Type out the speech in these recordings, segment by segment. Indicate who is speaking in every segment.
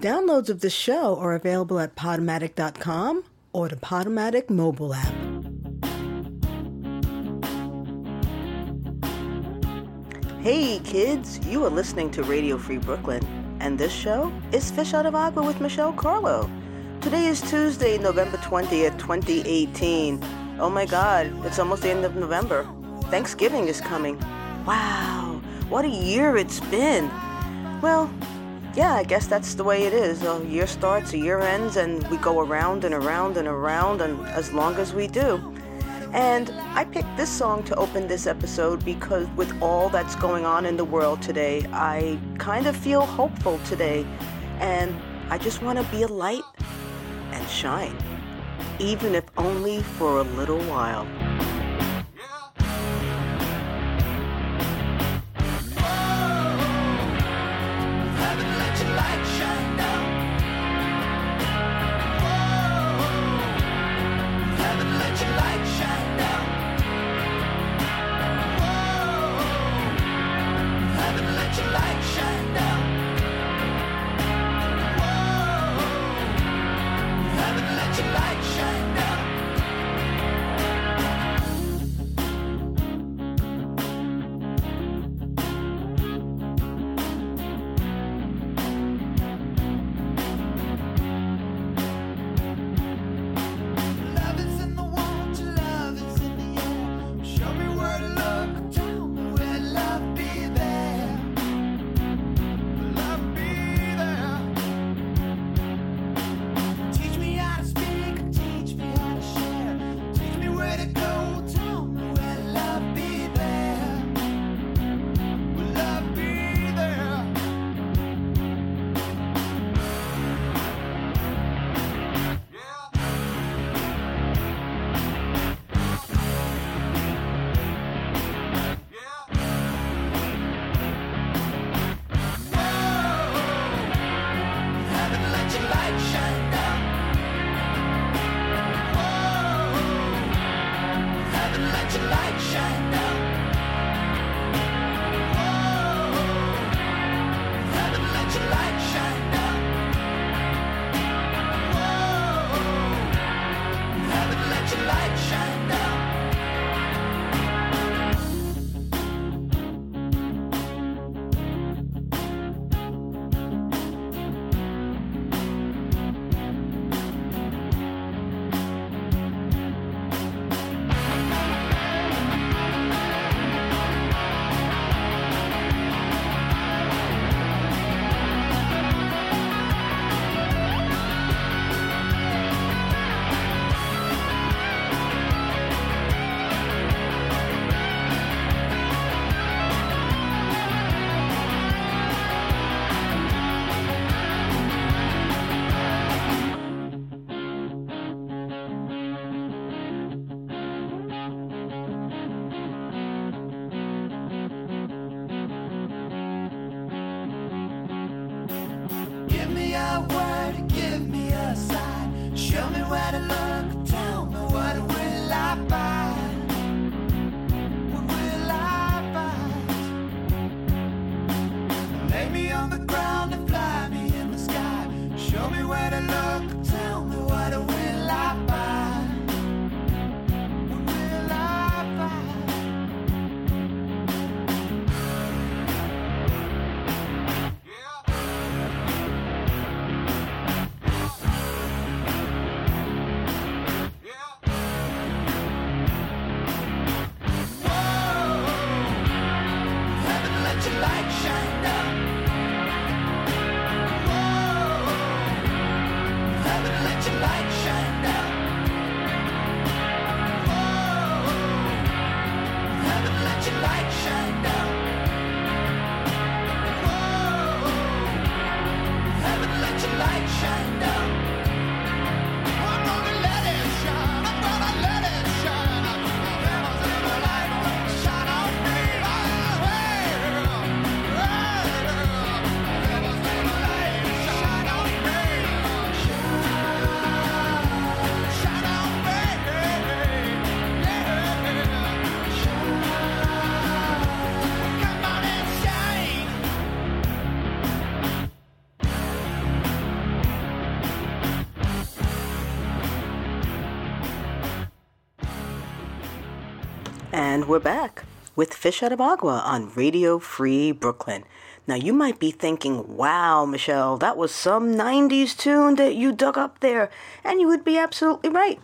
Speaker 1: Downloads of the show are available at Podomatic.com or the Podomatic mobile app. Hey kids, you are listening to Radio Free Brooklyn, and this show is Fish Out of Agua with Michelle Carlo. Today is Tuesday, November 20th, 2018. Oh my god, it's almost the end of November. Thanksgiving is coming. Wow, what a year it's been. Well, yeah, I guess that's the way it is. A year starts, a year ends, and we go around and around and around, and as long as we do. And I picked this song to open this episode because, with all that's going on in the world today, I kind of feel hopeful today. And I just want to be a light and shine, even if only for a little while.
Speaker 2: Lay me on the ground and fly me in the sky. Show me where to look. We're back with Fish Out of Agua on Radio Free Brooklyn. Now, you might be thinking, wow, Michelle, that was some 90s tune that you dug up there. And you would be absolutely right.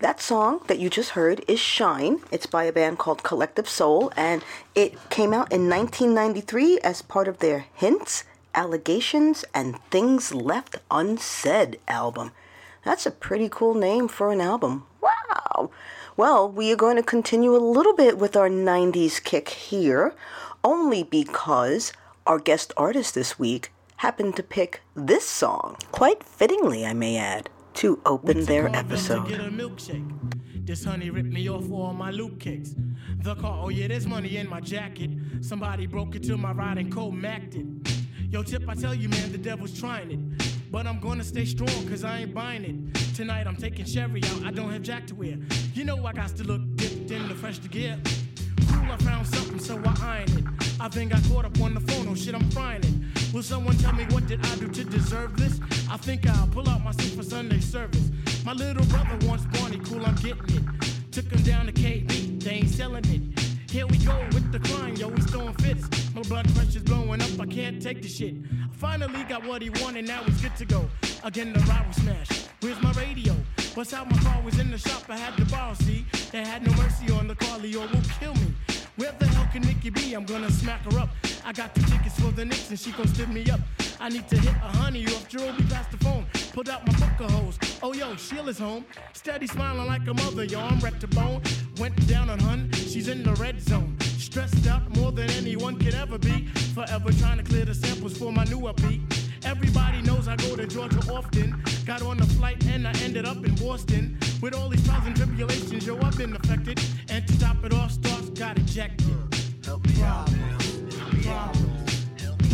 Speaker 2: That song that you just heard is Shine. It's by a band called Collective Soul, and it came out in 1993 as part of their Hints, Allegations, and Things Left Unsaid album. That's a pretty cool name for an album. Wow! Well, we are going to continue a little bit with our 90s kick here, only because our guest artist this week happened to pick this song, quite fittingly, I may add, to open their episode.
Speaker 3: This honey ripped me off all my loot kicks. The car, oh yeah, there's money in my jacket. Somebody broke into my ride and co-macked it. Yo, Tip, I tell you, man, the devil's trying it. But I'm gonna stay strong, cause I ain't buying it. Tonight I'm taking Sherry out, I don't have Jack to wear. You know I got to look dipped in the fresh to gear. Cool, I found something, so I iron it. I think I caught up on the phone. Oh shit, I'm frying it. Will someone tell me what did I do to deserve this? I think I'll pull out my seat for Sunday service. My little brother wants Barney, cool, I'm getting it. Took him down to KB, they ain't selling it. Here we go with the crime, yo, he's throwing fits. My blood pressure's blowing up, I can't take the shit. I finally got what he wanted, now he's good to go. Again, the ride was smashed. Where's my radio? What's out? My car was in the shop, I had to borrow, see? They had no mercy on the car, Leo will kill me. Where the hell can Nikki be? I'm gonna smack her up. I got the tickets for the Knicks and she gon' stiff me up. I need to hit a honey off Jarobi past the phone. Pulled out my booker hose. Oh yo, Sheila's home. Steady smiling like a mother, yo, I'm wrecked to bone. Went down on hun, she's in the red zone. Stressed out more than anyone could ever be. Forever trying to clear the samples for my new beat. Everybody knows I go to Georgia often. Got on the flight and I ended up in Boston. With all these trials and tribulations, yo, I've been affected. And to top it off, stars got ejected. Help me out. Problems. Help me out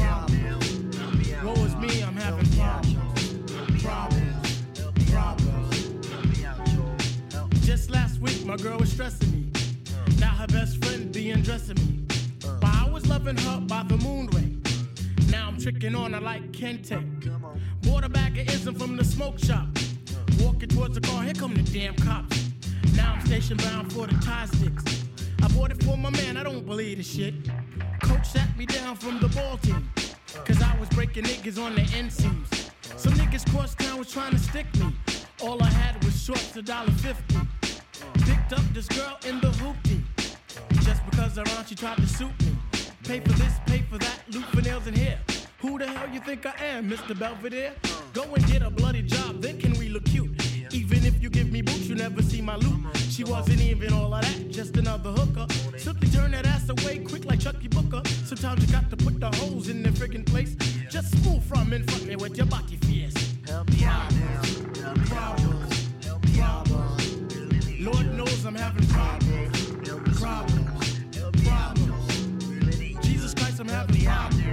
Speaker 3: problems. Woe is me, I'm having problems. Problems. Problems. Just last week, my girl was stressing me. Now her best friend be undressing me. But I was loving her by the moon ray. Now I'm tricking on her like Kente. Bought a bag of ism from the smoke shop. Walking towards the car, here come the damn cops. Now I'm station bound for the tie sticks. I bought it for my man, I don't believe this shit. Coach sat me down from the ball team. Cause I was breaking niggas on the end seams. Some niggas cross town was trying to stick me. All I had was shorts, a dollar fifty. Picked up this girl in the hoopty. Just because around she tried to suit me. Pay for this, pay for that, loot for nails and hair. Who the hell you think I am, Mr. Belvedere? Go and get a bloody job, then can we look cute? You give me boots, you never see my loot. She wasn't even all of that, just another hooker. Simply turn that ass away quick like Chuckii Booker. Sometimes you got to put the holes in the friggin' place. Just move from in front me with your body fierce. Help me out now. Problems. Problems. Lord knows I'm having problems. Problems. Problems. Jesus Christ, I'm having problems.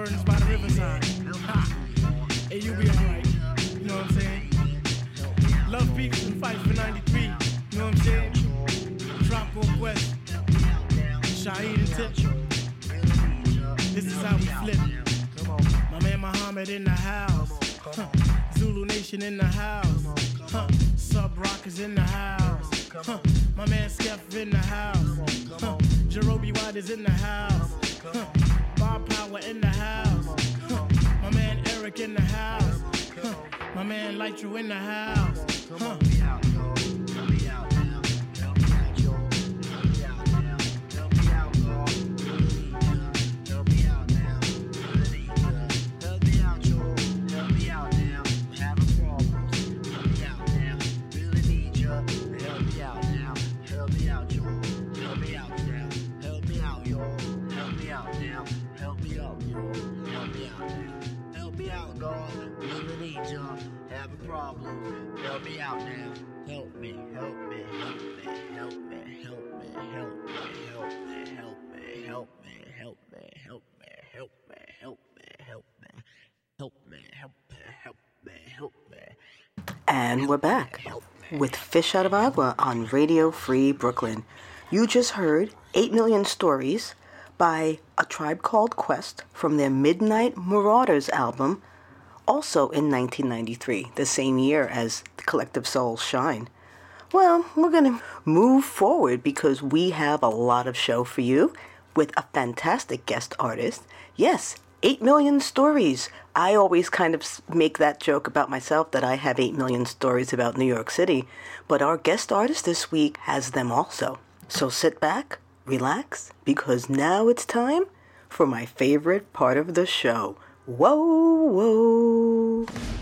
Speaker 3: Burdens by the riverside. Ha. Hey, you be alright. You know what I'm saying? Love peace and fight for 93. You know what I'm saying? Drop off west. Shaheed and Tip. This is how we flip. My man Muhammad in the house. Huh. Zulu Nation in the house. Huh. Sub Rockers in the house. Huh. My man Skeff in the house. Huh. Jarobi White is in the house. Huh. Power in the house. My man Eric in the house. My man Lytro in the house.
Speaker 4: Problem. Help me out now. Help me, help me, help me, help me, help me, help me, help me, help me, help me, help me, help me, help me, help me, help me, help me, help me, help me, help me.
Speaker 2: And we're back with Fish Out of Agua on Radio Free Brooklyn. You just heard 8 Million Stories by A Tribe Called Quest from their Midnight Marauders album, also in 1993, the same year as the Collective Soul's Shine. Well, we're going to move forward because we have a lot of show for you with a fantastic guest artist. Yes, 8 million stories. I always kind of make that joke about myself that I have 8 million stories about New York City, but our guest artist this week has them also. So sit back, relax, because now it's time for my favorite part of the show. Whoa, whoa.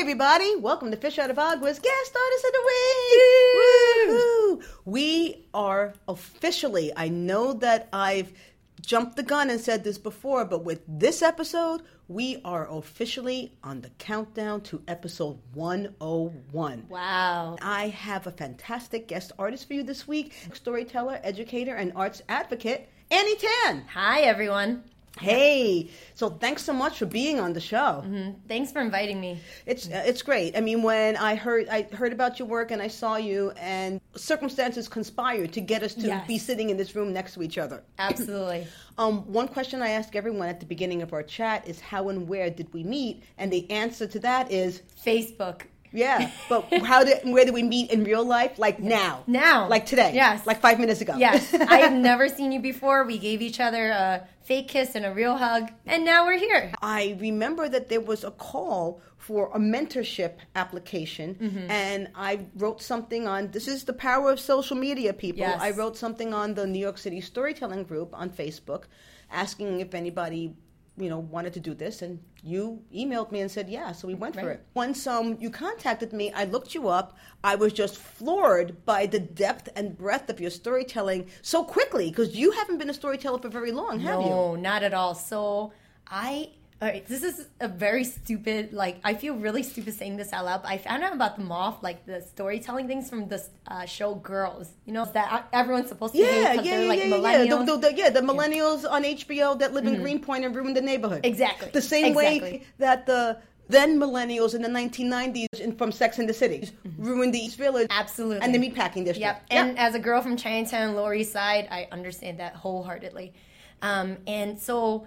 Speaker 2: Everybody, welcome to Fish Out of Agua's Guest Artist of the Week! Woo! We are officially, I know that I've jumped the gun and said this before, but with this episode, we are officially on the countdown to episode 101.
Speaker 5: Wow.
Speaker 2: I have a fantastic guest artist for you this week storyteller, educator, and arts advocate, Annie Tan.
Speaker 5: Hi, everyone.
Speaker 2: Hey, so thanks so much for being on the show.
Speaker 5: Thanks for inviting me.
Speaker 2: It's uh, it's great. I mean, when I heard I heard about your work and I saw you, and circumstances conspired to get us to
Speaker 5: Yes.
Speaker 2: be sitting in this room next to each other.
Speaker 5: Absolutely.
Speaker 2: Um, one question I ask everyone at the beginning of our chat is how and where did we meet? And the answer to that is
Speaker 5: Facebook.
Speaker 2: Yeah. But how did where did we meet in real life? Like now.
Speaker 5: Now.
Speaker 2: Like today.
Speaker 5: Yes.
Speaker 2: Like five minutes ago.
Speaker 5: Yes. I have never seen you before. We gave each other a fake kiss and a real hug, and now we're here.
Speaker 2: I remember that there was a call for a mentorship application,
Speaker 5: Mm-hmm.
Speaker 2: and I wrote something on this is the power of social media, people.
Speaker 5: Yes.
Speaker 2: I wrote something on the New York City Storytelling Group on Facebook asking if anybody you know wanted to do this and you emailed me and said yeah so we went for it once um, you contacted me i looked you up i was just floored by the depth and breadth of your storytelling so quickly because you haven't been a storyteller for very long have you
Speaker 5: No, not at all. So I. All right, this is a very stupid. Like, I feel really stupid saying this out loud. But I found out about the moth, like the storytelling things from the uh, show Girls. You know that everyone's supposed to
Speaker 2: Yeah,
Speaker 5: hate
Speaker 2: yeah, yeah,
Speaker 5: they're like
Speaker 2: yeah, yeah. The, the, the, yeah, the millennials on HBO that live in Greenpoint and ruined the neighborhood.
Speaker 5: Mm-hmm. Exactly.
Speaker 2: The same way that the then millennials in the 1990s and from Sex and the City ruined the East Village.
Speaker 5: Mm-hmm. Absolutely.
Speaker 2: And the meatpacking district.
Speaker 5: Yep. And as a girl from Chinatown, Lower East Side, I understand that wholeheartedly. Um, and so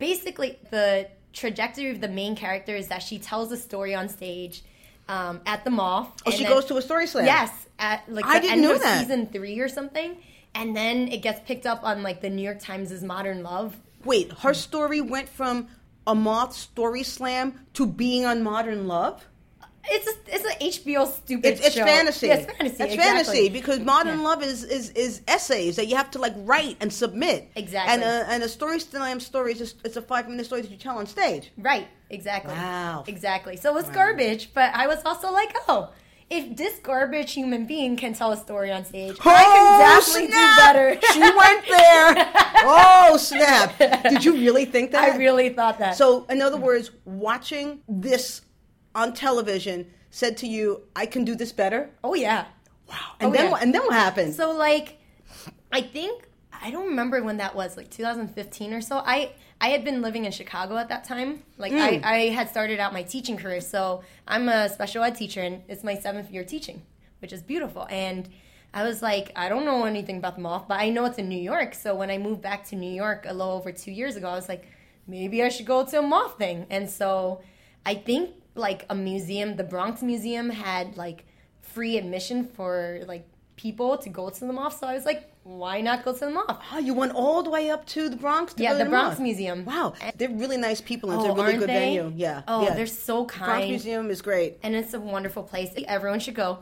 Speaker 5: basically, the trajectory of the main character is that she tells a story on stage um, at the moth.
Speaker 2: Oh, she goes to a story slam.
Speaker 5: Yes. At like
Speaker 2: I
Speaker 5: the
Speaker 2: didn't
Speaker 5: end
Speaker 2: know
Speaker 5: of
Speaker 2: that.
Speaker 5: season three or something. And then it gets picked up on like the New York Times' Modern Love.
Speaker 2: Wait, her story went from a moth story slam to being on Modern Love?
Speaker 5: It's a, it's an HBO stupid
Speaker 2: It's, it's
Speaker 5: show.
Speaker 2: fantasy.
Speaker 5: Yeah, it's fantasy.
Speaker 2: It's
Speaker 5: exactly.
Speaker 2: fantasy because modern
Speaker 5: Yeah.
Speaker 2: love is, is is essays that you have to like write and submit.
Speaker 5: Exactly.
Speaker 2: And a, and a story slam story is just, it's a five minute story that you tell on stage.
Speaker 5: Right, exactly.
Speaker 2: Wow.
Speaker 5: Exactly. So it was garbage, but I was also like, oh, if this garbage human being can tell a story on stage, I can oh, definitely do better.
Speaker 2: she went there. oh snap! Did you really think that?
Speaker 5: I really thought that.
Speaker 2: So, in other words, watching this on television said to you, "I can do this better."
Speaker 5: oh yeah.
Speaker 2: Wow. Oh, and
Speaker 5: Oh,
Speaker 2: then
Speaker 5: yeah.
Speaker 2: what? And then what happened?
Speaker 5: So like, I think I don't remember when that was, like 2015 or so. I I had been living in Chicago at that time. Like I, mm. I had started out my teaching career, so I'm a special ed teacher, and it's my seventh year teaching, which is beautiful. And I was like, I don't know anything about the moth, but I know it's in New York. So when I moved back to New York a little over two years ago, I was like, maybe I should go to a moth thing. And so I think like a museum, the Bronx Museum had like free admission for like people to go to the moth. So I was like, why not go to the moth?
Speaker 2: Oh, you went all the way up to the Bronx. To
Speaker 5: Yeah,
Speaker 2: go to
Speaker 5: the Bronx. Museum.
Speaker 2: Wow, they're really nice people and it's
Speaker 5: Oh,
Speaker 2: a really good
Speaker 5: they?
Speaker 2: venue. Yeah.
Speaker 5: Oh,
Speaker 2: yeah.
Speaker 5: they're so kind. The Bronx.
Speaker 2: Museum is great.
Speaker 5: and it's a wonderful place. Everyone should go.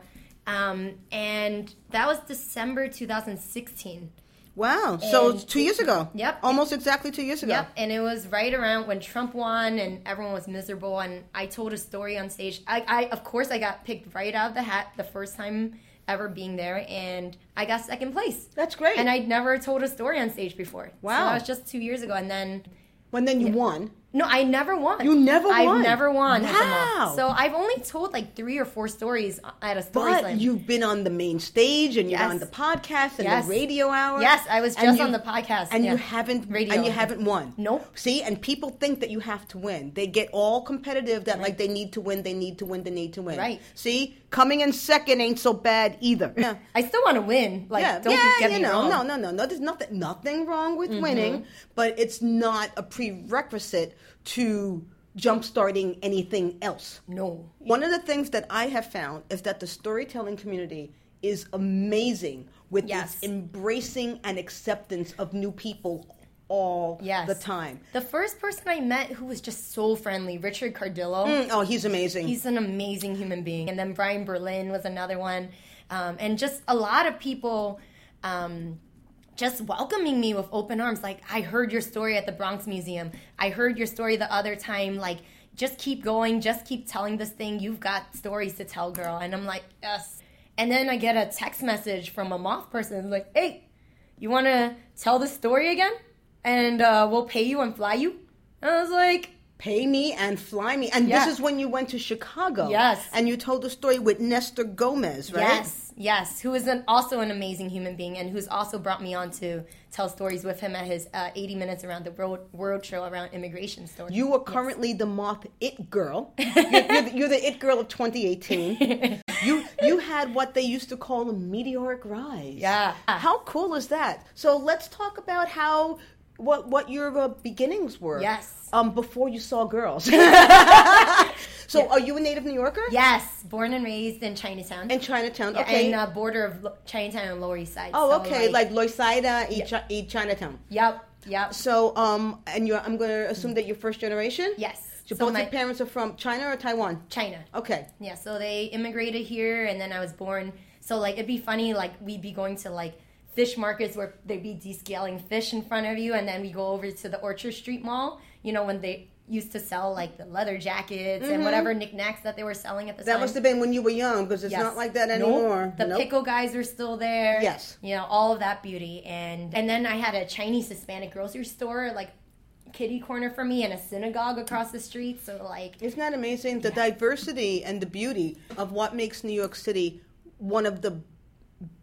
Speaker 5: Um, and that was December 2016.
Speaker 2: Wow. So
Speaker 5: And
Speaker 2: it's two years ago.
Speaker 5: Yep.
Speaker 2: Almost exactly two years ago.
Speaker 5: Yep, and it was right around when Trump won and everyone was miserable. And I told a story on stage. I, I of course, I got picked right out of the hat the first time ever being there, and I got second place.
Speaker 2: That's great.
Speaker 5: And I'd never told a story on stage before.
Speaker 2: Wow.
Speaker 5: so that was just two years ago. And then
Speaker 2: When then you won.
Speaker 5: No, I never won.
Speaker 2: You never won.
Speaker 5: I've never won.
Speaker 2: Wow.
Speaker 5: So I've only told like three or four stories at a story
Speaker 2: But
Speaker 5: slam.
Speaker 2: you've been on the main stage and you're on the podcast and
Speaker 5: Yes.
Speaker 2: the radio hour.
Speaker 5: Yes, I was just
Speaker 2: you-
Speaker 5: on the podcast,
Speaker 2: And
Speaker 5: yeah.
Speaker 2: you haven't
Speaker 5: Radio.
Speaker 2: and you haven't won.
Speaker 5: Nope.
Speaker 2: See, and people think that you have to win. They get all competitive that like they need to win, they need to win, they need to win.
Speaker 5: Right.
Speaker 2: See, coming in second ain't so bad either. Yeah.
Speaker 5: I still want to win. Like,
Speaker 2: yeah,
Speaker 5: don't
Speaker 2: yeah,
Speaker 5: get
Speaker 2: you
Speaker 5: me
Speaker 2: know,
Speaker 5: wrong.
Speaker 2: no, no, no, no. There's nothing, nothing wrong with
Speaker 5: Mm-hmm.
Speaker 2: winning, but it's not a prerequisite to jumpstarting anything else.
Speaker 5: No.
Speaker 2: One of the things that I have found is that the storytelling community is amazing with
Speaker 5: Yes.
Speaker 2: its embracing and acceptance of new people all
Speaker 5: Yes.
Speaker 2: the time.
Speaker 5: The first person I met who was just so friendly, Richard Cardillo.
Speaker 2: Mm, Oh, he's amazing.
Speaker 5: He's an amazing human being. And then Brian Berlin was another one. Um, and just a lot of people um, just welcoming me with open arms. Like, I heard your story at the Bronx Museum. I heard your story the other time. Like, just keep going. Just keep telling this thing. You've got stories to tell, girl. And I'm like, yes. And then I get a text message from a moth person like, hey, you want to tell the story again? And uh, we'll pay you and fly you? And I was like,
Speaker 2: Pay me and fly me. And
Speaker 5: Yeah.
Speaker 2: this is when you went to Chicago.
Speaker 5: Yes.
Speaker 2: And you told the story with Nestor Gomez, right?
Speaker 5: Yes, yes, who is an, also an amazing human being and who's also brought me on to tell stories with him at his uh, 80 minutes around the world, world show around immigration stories.
Speaker 2: You are currently the moth it girl. You're, you're, the, you're the it girl of 2018. you you had what they used to call a meteoric rise.
Speaker 5: Yeah.
Speaker 2: How cool is that? So let's talk about how what what your uh, beginnings were.
Speaker 5: Yes.
Speaker 2: Um, before you saw girls. so are you a native New Yorker?
Speaker 5: Yes, born and raised in Chinatown.
Speaker 2: In Chinatown.
Speaker 5: Yeah,
Speaker 2: Okay.
Speaker 5: and uh, border of Lo- Chinatown and Lower East Side.
Speaker 2: oh,
Speaker 5: So,
Speaker 2: okay. Like, Lower Loisaida, e, Chi- e Chinatown.
Speaker 5: Yep, yep.
Speaker 2: So um, and you're I'm going to assume that you're first generation.
Speaker 5: Yes.
Speaker 2: So,
Speaker 5: So
Speaker 2: both
Speaker 5: my-
Speaker 2: your parents are from China or Taiwan?
Speaker 5: China.
Speaker 2: Okay.
Speaker 5: Yeah, so they immigrated here, and then I was born. So like it'd be funny, like we'd be going to like fish markets where they'd be descaling fish in front of you, and then we go over to the Orchard Street Mall. You know when they used to sell like the leather jackets and whatever knickknacks that they were selling at the
Speaker 2: Mm-hmm. That
Speaker 5: time.
Speaker 2: must have been when you were young, because it's
Speaker 5: Yes.
Speaker 2: not like that
Speaker 5: Nope.
Speaker 2: anymore.
Speaker 5: The
Speaker 2: Nope.
Speaker 5: pickle guys are still there.
Speaker 2: Yes.
Speaker 5: You know, all of that beauty. And and then I had a Chinese Hispanic grocery store, like kitty corner for me and a synagogue across the street. So like
Speaker 2: Isn't that amazing? The diversity and the beauty of what makes New York City one of the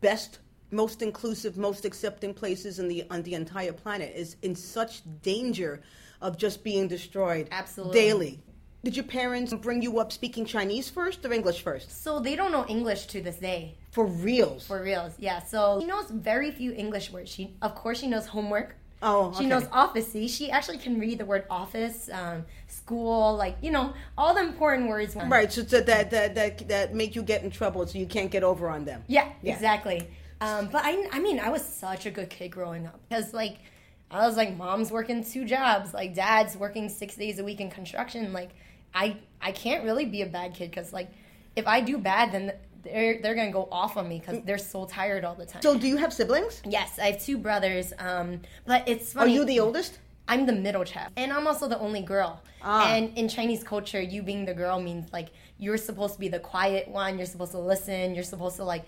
Speaker 2: best, most inclusive, most accepting places in the on the entire planet is in such danger of just being destroyed
Speaker 5: Absolutely.
Speaker 2: daily. Did your parents bring you up speaking Chinese first or English first?
Speaker 5: so they don't know English to this day.
Speaker 2: For reals.
Speaker 5: For reals, yeah. So she knows very few English words. She, of course, she knows homework.
Speaker 2: Oh, okay.
Speaker 5: She knows office. See, she actually can read the word office, um, school, like you know, all the important words.
Speaker 2: Right, so that that that that, that make you get in trouble, so you can't get over on them.
Speaker 5: Yeah,
Speaker 2: Yeah.
Speaker 5: exactly. Um, but I, I mean, I was such a good kid growing up because like I was like, mom's working two jobs, like dad's working six days a week in construction. Like I, I can't really be a bad kid because like if I do bad, then they're they're gonna go off on me because they're so tired all the time.
Speaker 2: So, do you have siblings?
Speaker 5: yes, I have two brothers. Um, but it's funny.
Speaker 2: Are you the oldest?
Speaker 5: I'm the middle child, and I'm also the only girl.
Speaker 2: Ah.
Speaker 5: And in Chinese culture, you being the girl means like you're supposed to be the quiet one. You're supposed to listen. You're supposed to like,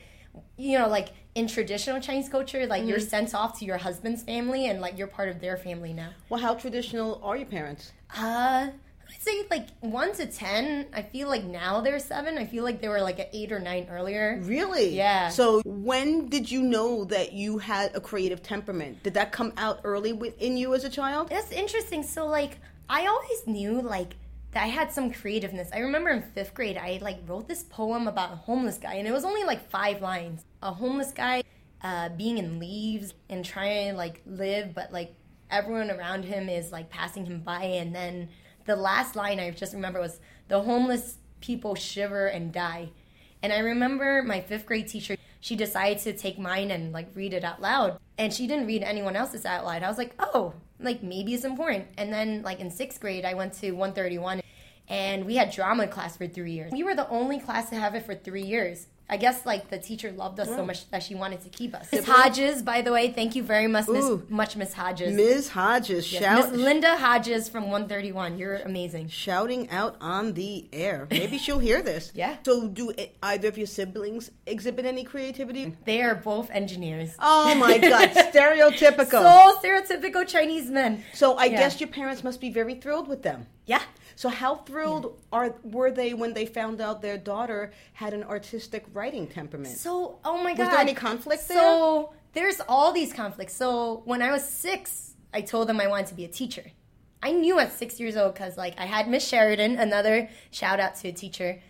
Speaker 5: you know, like in traditional Chinese culture, like you're
Speaker 2: Mm-hmm.
Speaker 5: sent off to your husband's family, and like you're part of their family now.
Speaker 2: Well, how traditional are your parents?
Speaker 5: Uh, I'd say like one to ten. I feel like now they're seven. I feel like they were like at eight or nine earlier.
Speaker 2: Really?
Speaker 5: Yeah.
Speaker 2: So when did you know that you had a creative temperament? Did that come out early within you as a child?
Speaker 5: That's interesting. So like I always knew like I had some creativeness. I remember in fifth grade I like wrote this poem about a homeless guy and it was only like five lines. A homeless guy uh, being in leaves and trying to like live but like everyone around him is like passing him by and then the last line I just remember was the homeless people shiver and die. And I remember my fifth grade teacher, she decided to take mine and like read it out loud. And she didn't read anyone else's out loud. I was like, oh, like maybe it's important. And then like in sixth grade, I went to 131 and we had drama class for three years. We were the only class to have it for three years. I guess like the teacher loved us so mm. much that she wanted to keep us. Miss Hodges, by the way, thank you very much, Miss, much Miss Hodges.
Speaker 2: Miss Hodges,
Speaker 5: Yes,
Speaker 2: shout,
Speaker 5: Miss Linda Hodges from 131. You're amazing.
Speaker 2: shouting out on the air. Maybe she'll hear this.
Speaker 5: Yeah.
Speaker 2: So, do either of your siblings exhibit any creativity?
Speaker 5: They are both engineers.
Speaker 2: Oh my God, stereotypical.
Speaker 5: So stereotypical Chinese men.
Speaker 2: So I
Speaker 5: Yeah.
Speaker 2: guess your parents must be very thrilled with them.
Speaker 5: Yeah.
Speaker 2: So how thrilled are were they when they found out their daughter had an artistic writing temperament?
Speaker 5: So, oh my god, Was
Speaker 2: there any conflict there?
Speaker 5: So, there's all these conflicts. So, when I was six, I told them I wanted to be a teacher. I knew at six years old because, like, I had Miss Sheridan, another shout out to a teacher.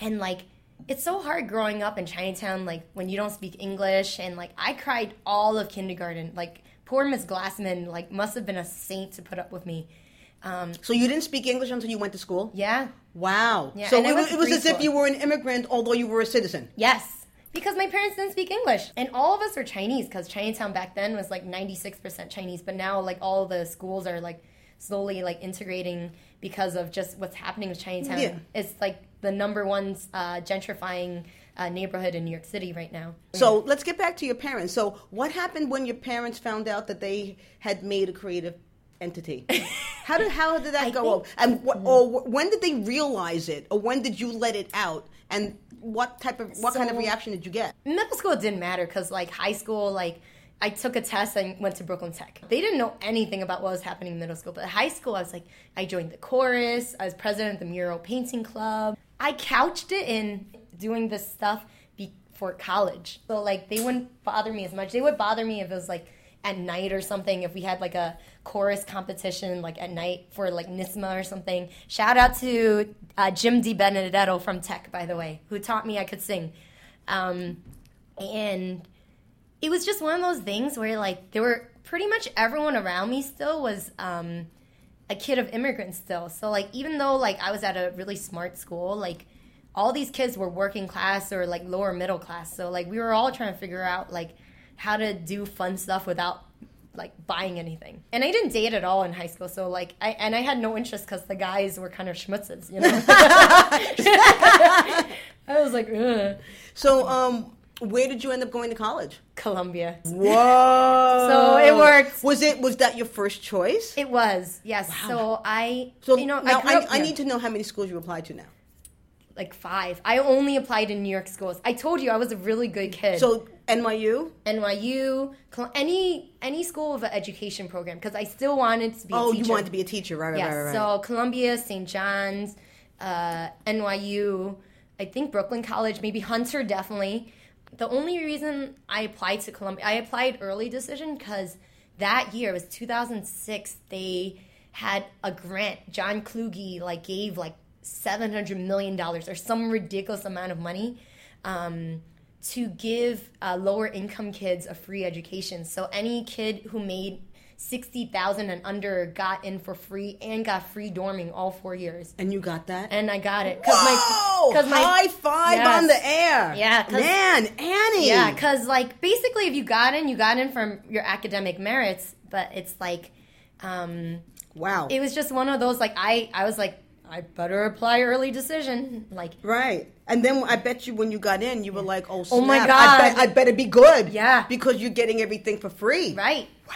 Speaker 5: And, like, it's so hard growing up in Chinatown, like, when you don't speak English. And, like, I cried all of kindergarten. Like, poor Miss Glassman, like, must have been a saint to put up with me. Um,
Speaker 2: so you didn't speak English until you went to school?
Speaker 5: yeah.
Speaker 2: Wow.
Speaker 5: Yeah,
Speaker 2: so it, was- it was as if you were an immigrant, although you were a citizen.
Speaker 5: Yes, because my parents didn't speak English, and all of us are Chinese. Because Chinatown back then was like ninety six percent Chinese, but now like all the schools are like slowly like integrating because of just what's happening with Chinatown.
Speaker 2: Yeah.
Speaker 5: It's like the number one uh, gentrifying uh, neighborhood in New York City right now.
Speaker 2: So let's get back to your parents. So what happened when your parents found out that they had made a creative entity? How did how did that
Speaker 5: I
Speaker 2: go?
Speaker 5: think-
Speaker 2: And wh- hmm. or when did they realize it, or when did you let it out? And what type of what kind of reaction did you get?
Speaker 5: middle school it didn't matter because like high school like i took a test and went to brooklyn tech they didn't know anything about what was happening in middle school but high school i was like i joined the chorus i was president of the mural painting club i couched it in doing this stuff before college so like they wouldn't bother me as much they would bother me if it was like at night or something if we had like a chorus competition like at night for like NYSSMA or something. Shout out to uh, jim di benedetto from tech by the way who taught me i could sing. Um, and it was just one of those things where like there were pretty much everyone around me still was um, a kid of immigrants still. So like even though like i was at a really smart school like all these kids were working class or like lower middle class. So like we were all trying to figure out like how to do fun stuff without like buying anything and i didn't date at all in high school so like i and i had no interest because the guys were kind of schmutzes you know i was like Ugh.
Speaker 2: So um, where did you end up going to college?
Speaker 5: columbia
Speaker 2: Whoa!
Speaker 5: So it worked.
Speaker 2: Was it was that your first choice?
Speaker 5: It was, yes. So I,
Speaker 2: So
Speaker 5: you know,
Speaker 2: now
Speaker 5: I,
Speaker 2: I,
Speaker 5: up,
Speaker 2: I
Speaker 5: yeah,
Speaker 2: need to know how many schools you applied to now.
Speaker 5: Like five. I only applied in New York schools. I told you I was a really good kid.
Speaker 2: So NYU.
Speaker 5: NYU, any any school of an education program, because I still wanted to be.
Speaker 2: Oh,
Speaker 5: a
Speaker 2: you wanted to be a teacher, right? Right,
Speaker 5: Yes.
Speaker 2: right, right.
Speaker 5: So Columbia, St. John's, uh, NYU, I think Brooklyn College, maybe Hunter, definitely. The only reason I applied to Columbia, I applied early decision because that year it was 2006. They had a grant. John Kluge like gave like 700 million dollars or some ridiculous amount of money. Um, to give uh, lower income kids a free education. So any kid who made sixty thousand and under got in for free and got free dorming all four years.
Speaker 2: and you got that?
Speaker 5: And I got it
Speaker 2: Whoa!
Speaker 5: my, 'cause my-
Speaker 2: High five
Speaker 5: Yes.
Speaker 2: on the air.
Speaker 5: Yeah.
Speaker 2: man, Annie.
Speaker 5: yeah, because like basically, if you got in, you got in from your academic merits. But it's like, um,
Speaker 2: wow.
Speaker 5: it was just one of those like I I was like I better apply early decision like.
Speaker 2: Right. And then I bet you when you got in, you were like, oh, snap.
Speaker 5: Oh my
Speaker 2: I,
Speaker 5: God.
Speaker 2: I better be good.
Speaker 5: Yeah.
Speaker 2: Because you're getting everything for free.
Speaker 5: Right.
Speaker 2: Wow.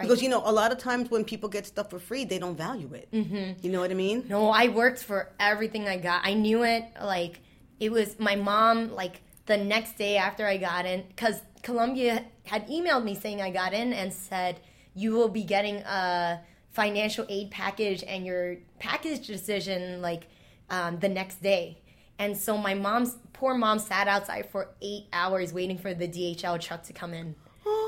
Speaker 2: Because, you know, a lot of times when people get stuff for free, they don't value it. Mm-hmm. You know what I mean?
Speaker 5: No, I worked for everything I got. I knew it. Like it was my mom. Like the next day after I got in, because Columbia had emailed me saying I got in and said you will be getting a financial aid package and your package decision like um, the next day. And so my mom's poor mom sat outside for eight hours waiting for the DHL truck to come in.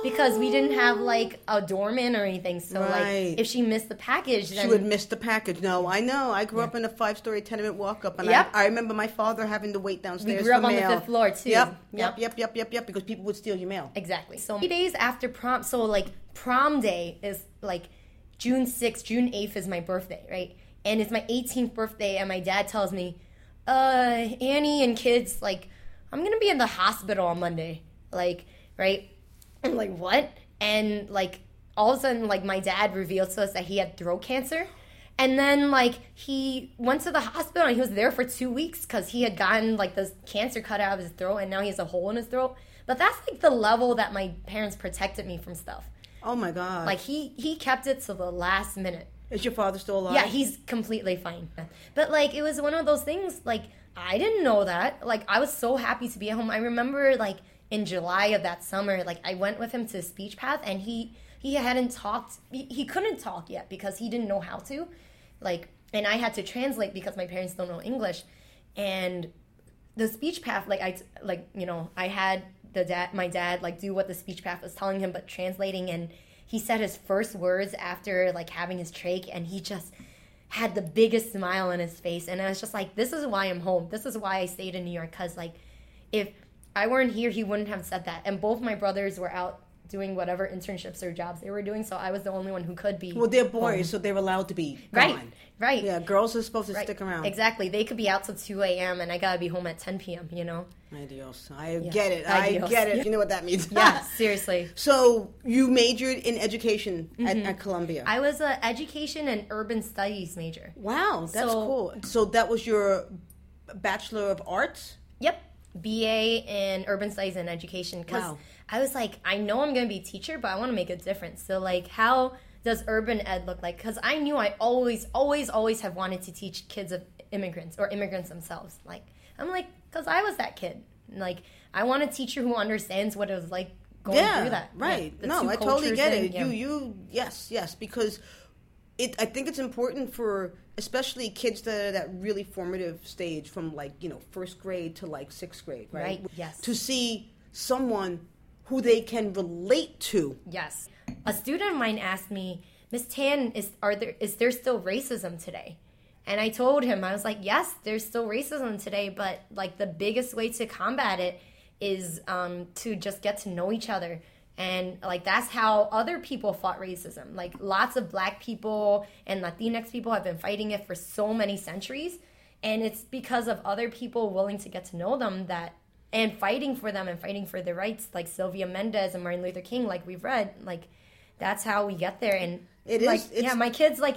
Speaker 5: Because we didn't have like a doorman or anything, so
Speaker 2: Right.
Speaker 5: like if she missed the package, then
Speaker 2: She would miss the package. No, I know. I grew up in a five-story tenement walk-up, and
Speaker 5: Yep.
Speaker 2: I, I remember my father having to wait downstairs We
Speaker 5: grew up
Speaker 2: for
Speaker 5: on the fifth floor, too.
Speaker 2: Yep, yep,
Speaker 5: Yep.
Speaker 2: yep, yep, yep, yep. Because people would steal your mail.
Speaker 5: Exactly. So three days after prom, so like prom day is like June 6th, June 8th is my birthday, right? And it's my 18th birthday, and my dad tells me, uh, Annie and kids, like, I'm gonna be in the hospital on Monday. Like, right? I'm like, what? And like, all of a sudden, like, my dad revealed to us that he had throat cancer. And then like he went to the hospital and he was there for two weeks because he had gotten like this cancer cut out of his throat and now he has a hole in his throat. But that's like the level that my parents protected me from stuff.
Speaker 2: Oh my god.
Speaker 5: Like he he kept it to the last minute.
Speaker 2: is your father still alive?
Speaker 5: Yeah, he's completely fine. But like it was one of those things like I didn't know that. Like I was so happy to be at home. I remember like in July of that summer, like I went with him to speech path and he he hadn't talked he, he couldn't talk yet because he didn't know how to. Like and I had to translate because my parents don't know English. And the speech path like I like you know, I had the dad my dad like do what the speech path was telling him but translating and he said his first words after like having his trach and he just had the biggest smile on his face. And i was just like this is why i'm home. This is why i stayed in new york because like if i weren't here he wouldn't have said that. And both my brothers were out doing whatever internships or jobs they were doing so i was the only one who could be
Speaker 2: Well, they're boys, so they're allowed to be
Speaker 5: right
Speaker 2: gone.
Speaker 5: right
Speaker 2: Yeah, girls are supposed to
Speaker 5: right.
Speaker 2: stick around.
Speaker 5: exactly they could be out till 2 a.m and i gotta be home at 10 p.m you know
Speaker 2: Adios. I get it. I get it. You know what that means?
Speaker 5: yeah seriously
Speaker 2: So you majored in education at,
Speaker 5: Mm-hmm.
Speaker 2: at Columbia.
Speaker 5: i was an education and urban studies major
Speaker 2: wow, that's
Speaker 5: So-
Speaker 2: cool. So that was your bachelor of arts.
Speaker 5: BA in urban studies and education because
Speaker 2: Wow.
Speaker 5: I was like, I know I'm going to be a teacher, but I want to make a difference. So, like, how does urban ed look like? Because I knew I always, always, always have wanted to teach kids of immigrants or immigrants themselves. Like, I'm like, because I was that kid. Like, I want a teacher who understands what it was like going
Speaker 2: yeah,
Speaker 5: through that.
Speaker 2: right.
Speaker 5: The
Speaker 2: no, I totally get it.
Speaker 5: yeah.
Speaker 2: You, you, yes, yes, because it. I think it's important for especially kids that are that really formative stage from like you know first grade to like sixth grade, right?
Speaker 5: Right, yes.
Speaker 2: To see someone who they can relate to.
Speaker 5: Yes. A student of mine asked me, Miss Tan, is are there is there still racism today? And I told him, I was like, yes, there's still racism today, but like the biggest way to combat it is um, to just get to know each other. And like that's how other people fought racism. Like lots of black people and Latinx people have been fighting it for so many centuries. And it's because of other people willing to get to know them that and fighting for them and fighting for their rights, like Sylvia Mendez and Martin Luther King, like we've read, like that's how we get there. And
Speaker 2: It is-
Speaker 5: like,
Speaker 2: it's-
Speaker 5: yeah, my kids like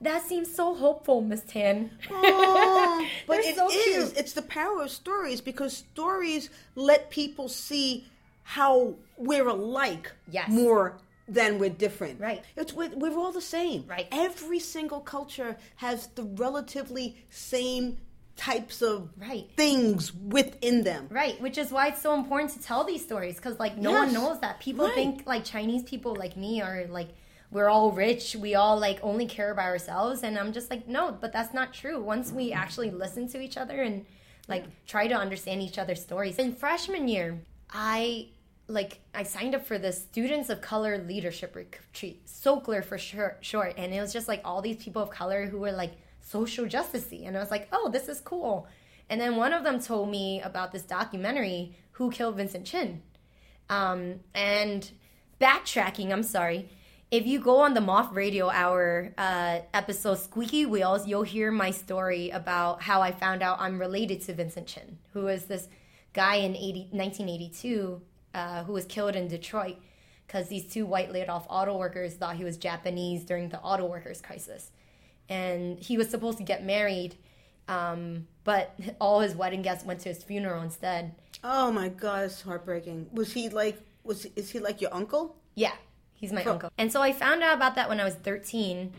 Speaker 5: that seems so hopeful, Miss Tan.
Speaker 2: Oh, but it
Speaker 5: so
Speaker 2: is. It's the power of stories because stories let people see how we're alike
Speaker 5: Yes.
Speaker 2: more than we're different.
Speaker 5: Right.
Speaker 2: It's we're, we're all the same.
Speaker 5: Right.
Speaker 2: Every single culture has the relatively same types of
Speaker 5: Right.
Speaker 2: things within them.
Speaker 5: Right, which is why it's so important to tell these stories because like no
Speaker 2: Yes.
Speaker 5: one knows that. People
Speaker 2: Right.
Speaker 5: think like Chinese people like me are like we're all rich, we all like only care about ourselves and I'm just like no, but that's not true. Once we actually listen to each other and like try to understand each other's stories. In freshman year, I like I signed up for the Students of Color Leadership Retreat, SOCLR for short, short, and it was just like all these people of color who were like social justicey, and I was like, oh, this is cool. And then one of them told me about this documentary, Who Killed Vincent Chin, um, and backtracking. I'm sorry. If you go on the Moth Radio Hour uh, episode Squeaky Wheels, you'll hear my story about how I found out I'm related to Vincent Chin, who is this guy in 80, 1982 uh, who was killed in Detroit because these two white laid off auto workers thought he was Japanese during the auto workers crisis. And he was supposed to get married, um, but all his wedding guests went to his funeral instead.
Speaker 2: Oh my god, it's heartbreaking. Was he like? Was is he like your uncle?
Speaker 5: Yeah, he's my uncle. And so I found out about that when I was 13.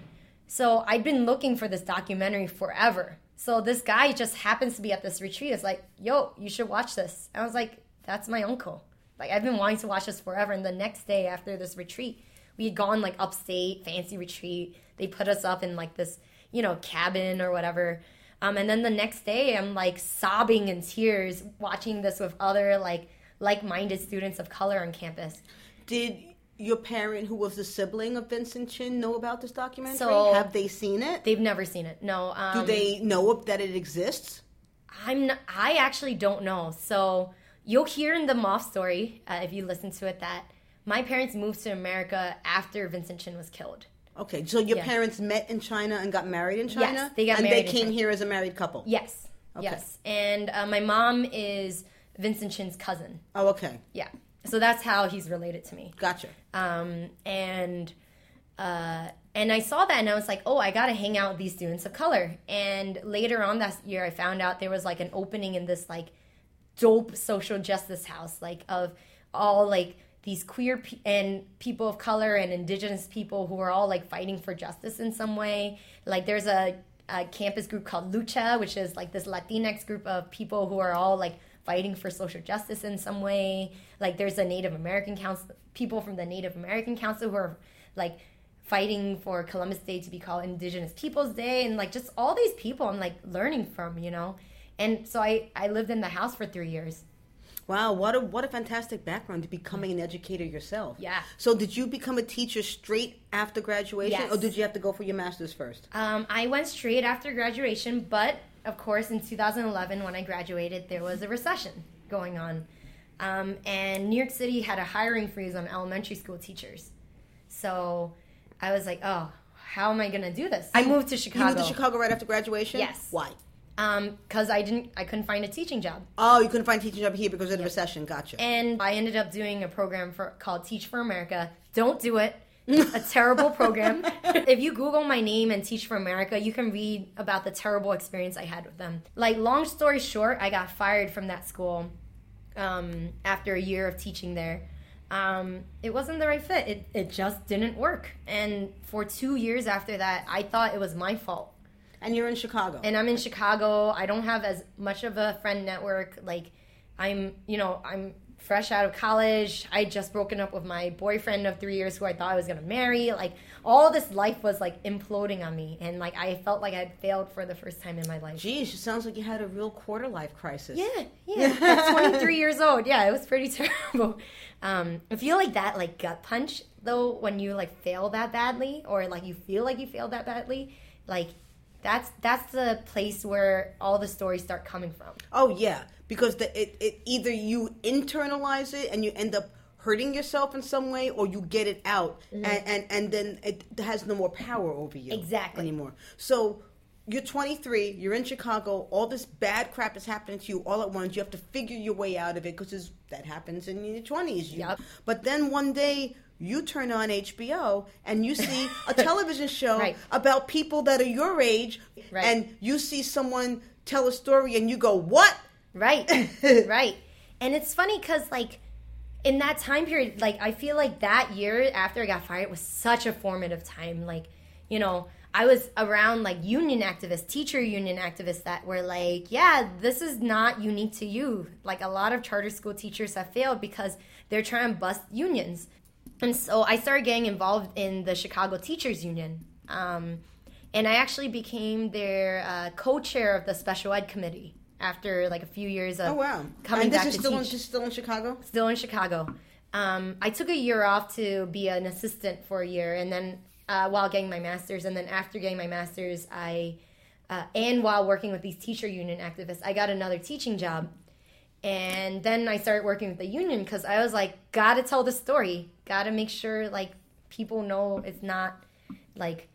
Speaker 5: So I'd been looking for this documentary forever. So this guy just happens to be at this retreat. It's like, yo, you should watch this. And I was like, that's my uncle. Like I've been wanting to watch this forever. And the next day after this retreat, we had gone like upstate, fancy retreat. They put us up in like this, you know, cabin or whatever. Um, and then the next day, I'm like sobbing in tears watching this with other like like-minded students of color on campus.
Speaker 2: Did your parent, who was the sibling of Vincent Chin, know about this documentary?
Speaker 5: So-
Speaker 2: Have they seen it?
Speaker 5: They've never seen it. No. Um,
Speaker 2: Do they know that it exists?
Speaker 5: I'm. Not, I actually don't know. So you'll hear in the Moth story uh, if you listen to it that my parents moved to America after Vincent Chin was killed.
Speaker 2: Okay, so your
Speaker 5: Yeah.
Speaker 2: parents met in China and got married in China?
Speaker 5: Yes, they got
Speaker 2: and
Speaker 5: married
Speaker 2: And
Speaker 5: they
Speaker 2: came
Speaker 5: China.
Speaker 2: here as a married couple?
Speaker 5: Yes.
Speaker 2: Okay.
Speaker 5: Yes. And uh, my mom is Vincent Chin's cousin.
Speaker 2: Oh, okay.
Speaker 5: Yeah. So that's how he's related to me.
Speaker 2: Gotcha.
Speaker 5: Um, and uh, And I saw that and I was like, oh, I got to hang out with these students of color. And later on that year, I found out there was like an opening in this like dope social justice house, like of all like these queer pe- and people of color and indigenous people who are all like fighting for justice in some way. Like there's a, a campus group called Lucha, which is like this Latinx group of people who are all like fighting for social justice in some way. Like there's a Native American council, people from the Native American Council who are like fighting for Columbus Day to be called Indigenous Peoples Day, and like just all these people I'm like learning from, you know. And so I I lived in the house for three years.
Speaker 2: Wow, what a what a fantastic background to becoming an educator yourself.
Speaker 5: Yeah.
Speaker 2: So did you become a teacher straight after graduation,
Speaker 5: Yes.
Speaker 2: or did you have to go for your master's first?
Speaker 5: Um, I went straight after graduation, but of course, in 2011, when I graduated, there was a recession going on. Um, and New York City had a hiring freeze on elementary school teachers. So I was like, oh, how am I going to do this? I moved to Chicago.
Speaker 2: You moved to Chicago right after graduation.
Speaker 5: Yes.
Speaker 2: Why?
Speaker 5: Because I didn't, I couldn't find a teaching job.
Speaker 2: Oh, you couldn't find a teaching job here because of the recession. Gotcha.
Speaker 5: and I ended up doing a program for called Teach for America. Don't do it. a terrible program. if you Google my name and Teach for America, you can read about the terrible experience I had with them. Like, long story short, I got fired from that school um, after a year of teaching there. Um, it wasn't the right fit. It, it just didn't work. And for two years after that, I thought it was my fault
Speaker 2: and you're in Chicago.
Speaker 5: and I'm in Chicago. I don't have as much of a friend network. Like, I'm, you know, I'm fresh out of college. I just broken up with my boyfriend of three years who I thought I was gonna marry. Like, all this life was like imploding on me, and like I felt like I had failed for the first time in my life.
Speaker 2: Geez, it sounds like you had a real quarter life crisis.
Speaker 5: Yeah, yeah. At 23 years old, yeah, it was pretty terrible. Um, I feel like that, like gut punch, though, when you like fail that badly, or like you feel like you failed that badly, like that's that's the place where all the stories start coming from.
Speaker 2: Oh yeah, because the, it, it either you internalize it and you end up hurting yourself in some way, or you get it out mm-hmm. and, and and then it has no more power over you
Speaker 5: Exactly.
Speaker 2: anymore. So you're 23, you're in Chicago, all this bad crap is happening to you all at once. You have to figure your way out of it because that happens in your 20s. You-
Speaker 5: Yep.
Speaker 2: But then one day. You turn on HBO and you see a television show
Speaker 5: Right.
Speaker 2: about people that are your age,
Speaker 5: Right.
Speaker 2: and you see someone tell a story, and you go, "What?
Speaker 5: Right, right. And it's funny because, like, in that time period, like, I feel like that year after I got fired was such a formative time. Like, you know, I was around like union activists, teacher union activists that were like, yeah, this is not unique to you. Like, a lot of charter school teachers have failed because they're trying to bust unions. And so I started getting involved in the Chicago Teachers Union. Um, and I actually became their uh, co-chair of the special ed committee after like a few years of
Speaker 2: Oh wow!
Speaker 5: coming
Speaker 2: and this
Speaker 5: back
Speaker 2: is
Speaker 5: to
Speaker 2: still in,
Speaker 5: teach.
Speaker 2: still in Chicago.
Speaker 5: Still in Chicago. Um, I took a year off to be an assistant for a year, and then uh, while getting my master's, and then after getting my master's, I uh, and while working with these teacher union activists, I got another teaching job. And then I started working with the union because I was like, gotta tell the story, gotta make sure like people know it's not like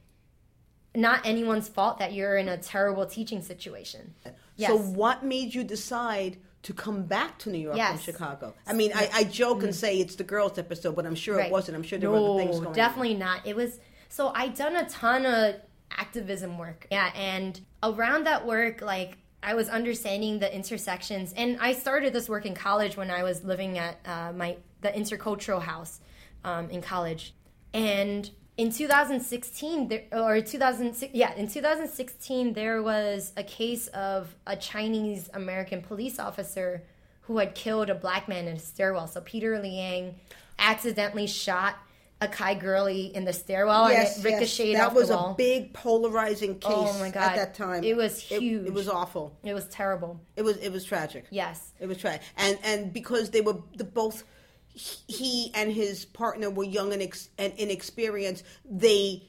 Speaker 5: not anyone's fault that you're in a terrible teaching situation. Yes.
Speaker 2: So what made you decide to come back to New York from
Speaker 5: Yes.
Speaker 2: Chicago? I mean, I, I joke and mm. say it's the girls episode, but I'm sure it wasn't. I'm sure there were other things going
Speaker 5: definitely not. It was so I'd done a ton of activism work. Yeah, and around that work, like I was understanding the intersections, and I started this work in college when I was living at uh, my the intercultural house um, in college, and in 2016 there, or 2006 yeah in 2016 there was a case of a chinese american police officer who had killed a black man in a stairwell. So peter liang accidentally shot akai gurley in the stairwell.
Speaker 2: Yes,
Speaker 5: and it ricocheted
Speaker 2: yes. That
Speaker 5: off
Speaker 2: was
Speaker 5: the wall
Speaker 2: a big polarizing case
Speaker 5: Oh, my God.
Speaker 2: at that time.
Speaker 5: It was huge.
Speaker 2: It,
Speaker 5: huge.
Speaker 2: was awful.
Speaker 5: it was terrible
Speaker 2: It was it was tragic.
Speaker 5: yes
Speaker 2: It was tragic, and and because they were the both he and his partner were young and, ex, and inexperienced, they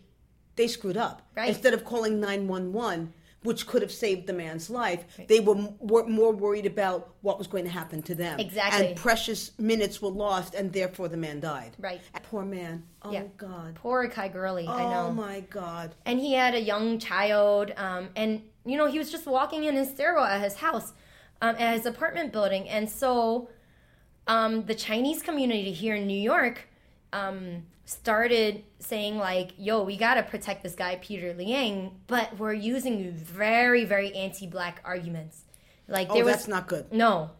Speaker 2: they screwed up.
Speaker 5: Right.
Speaker 2: Instead of calling nine one one, which could have saved the man's life, they were, were more worried about what was going to happen to them.
Speaker 5: Exactly.
Speaker 2: And precious minutes were lost, and therefore the man died.
Speaker 5: Right.
Speaker 2: Poor man. Oh
Speaker 5: yeah
Speaker 2: God.
Speaker 5: poor kai gurley i know
Speaker 2: Oh my God.
Speaker 5: and he had a young child um, and you know he was just walking in his stairwell at his house um, at his apartment building and so um, the chinese community here in new york um, started saying like, "Yo, we gotta protect this guy Peter Liang," but we're using very, very anti-black arguments. Like
Speaker 2: Oh,
Speaker 5: there was
Speaker 2: that's not good.
Speaker 5: no,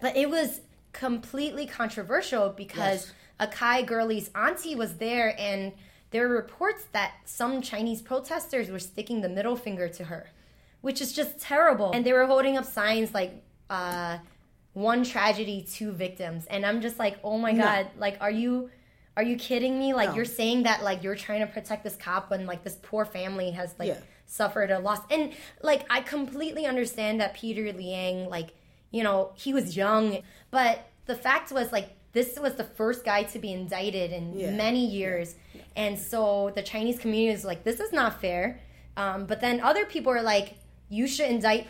Speaker 5: but it was completely controversial because Akai Gurley's auntie was there, and there were reports that some Chinese protesters were sticking the middle finger to her, which is just terrible. And they were holding up signs like. Uh, one tragedy, two victims, and I'm just like, oh my god, like, are you, are you kidding me? Like,
Speaker 2: No.
Speaker 5: you're saying that like you're trying to protect this cop when like this poor family has like
Speaker 2: Yeah.
Speaker 5: suffered a loss, and like I completely understand that Peter Liang, like, you know, he was young, but the fact was like this was the first guy to be indicted in
Speaker 2: Yeah.
Speaker 5: many years, and so the Chinese community is like, this is not fair. Um, but then other people are like, you should indict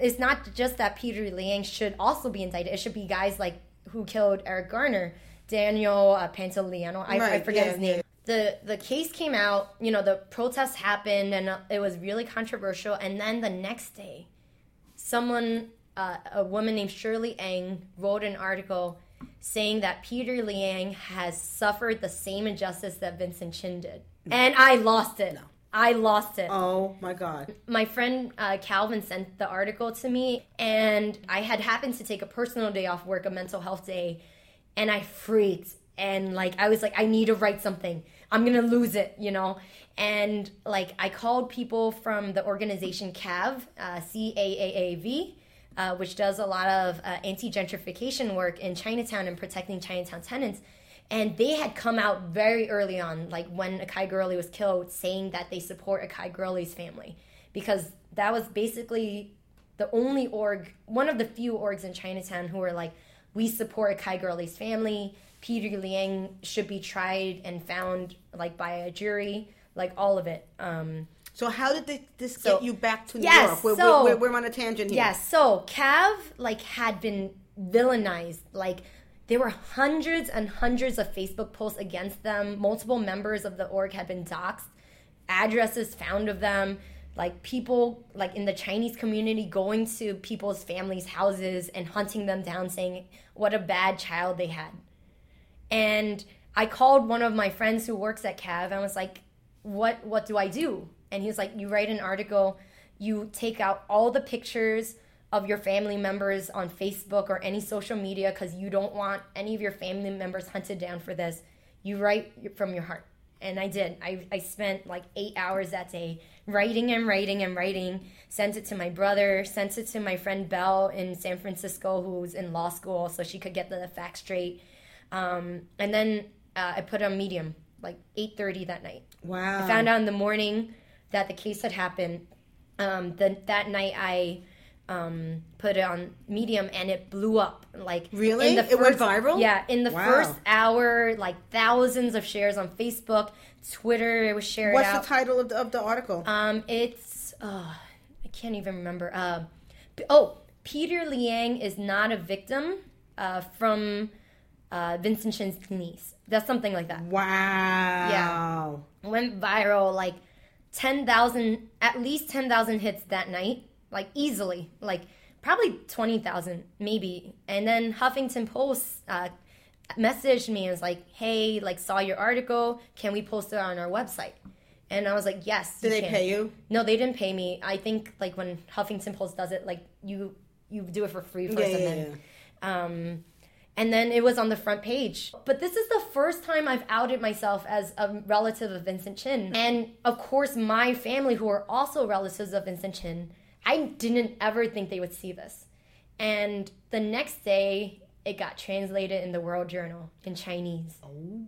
Speaker 5: it's not just that Peter Liang should also be indicted. It should be guys like who killed Eric Garner, Daniel uh, Pantoliano. I, I forget
Speaker 2: yeah,
Speaker 5: his name. The the case came out. You know, the protests happened, and uh, it was really controversial. And then the next day, someone, uh, a woman named Shirley Eng, wrote an article saying that Peter Liang has suffered the same injustice that Vincent Chin did, and I lost it. I lost it
Speaker 2: Oh my God.
Speaker 5: my friend uh, Calvin sent the article to me, and I had happened to take a personal day off work, a mental health day, and I freaked. And like, I was like, I need to write something. I'm gonna lose it, you know? And like, I called people from the organization CAV, uh, C A A A V, uh, which does a lot of uh, anti gentrification work in Chinatown and protecting Chinatown tenants. And they had come out very early on, like when Akai Gurley was killed, saying that they support Akai Gurley's family. Because that was basically the only org, one of the few orgs in Chinatown who were like, we support Kai Gurley's family. Peter Liang should be tried and found like by a jury, like all of it. Um,
Speaker 2: So how did they, this
Speaker 5: So-
Speaker 2: get you back to New
Speaker 5: Yes,
Speaker 2: York? We're,
Speaker 5: so-
Speaker 2: we're, we're on a tangent here.
Speaker 5: Yes. So Cav like had been villainized. Like there were hundreds and hundreds of Facebook posts against them. Multiple members of the org had been doxxed. Addresses found of them. Like people like in the Chinese community going to people's families' houses and hunting them down, saying what a bad child they had. And I called one of my friends who works at Cav and was like, "What what do I do?" And he was like, "You write an article, you take out all the pictures of your family members on Facebook or any social media because you don't want any of your family members hunted down for this. You write from your heart." And I did. I, I spent like eight hours that day writing and writing and writing. Sent it to my brother, sent it to my friend Belle in San Francisco, who's in law school, so she could get the facts straight. Um, and then uh, I put on Medium, like 8.30 that night.
Speaker 2: Wow.
Speaker 5: I found out in the morning that the case had happened. Um, the, that night I um, put it on Medium and it blew up. Like
Speaker 2: Really?
Speaker 5: in the
Speaker 2: It went
Speaker 5: first-
Speaker 2: viral?
Speaker 5: Yeah, in the
Speaker 2: Wow.
Speaker 5: first hour, like thousands of shares on Facebook, Twitter. It was shared
Speaker 2: What's
Speaker 5: out.
Speaker 2: the title of the, of the article?
Speaker 5: Um, it's uh, I can't even remember. Uh, oh, Peter Liang is not a victim uh, from uh, Vincent Chin's niece. That's something like that.
Speaker 2: wow.
Speaker 5: Yeah, went viral like ten thousand, at least ten thousand hits that night, like easily, like probably twenty thousand maybe. And then Huffington Post uh, messaged me and was like, "Hey, like saw your article. Can we post it on our website?" And I was like, "Yes."
Speaker 2: Did they
Speaker 5: can."
Speaker 2: pay you?
Speaker 5: No, they didn't pay me. I think like when Huffington Post does it, like you you do it for free first,
Speaker 2: Yeah,
Speaker 5: and
Speaker 2: yeah,
Speaker 5: then um, and then it was on the front page. But this is the first time I've outed myself as a relative of Vincent Chin, and of course my family, who are also relatives of Vincent Chin, I didn't ever think they would see this. And the next day, it got translated in the World Journal in Chinese. Oh.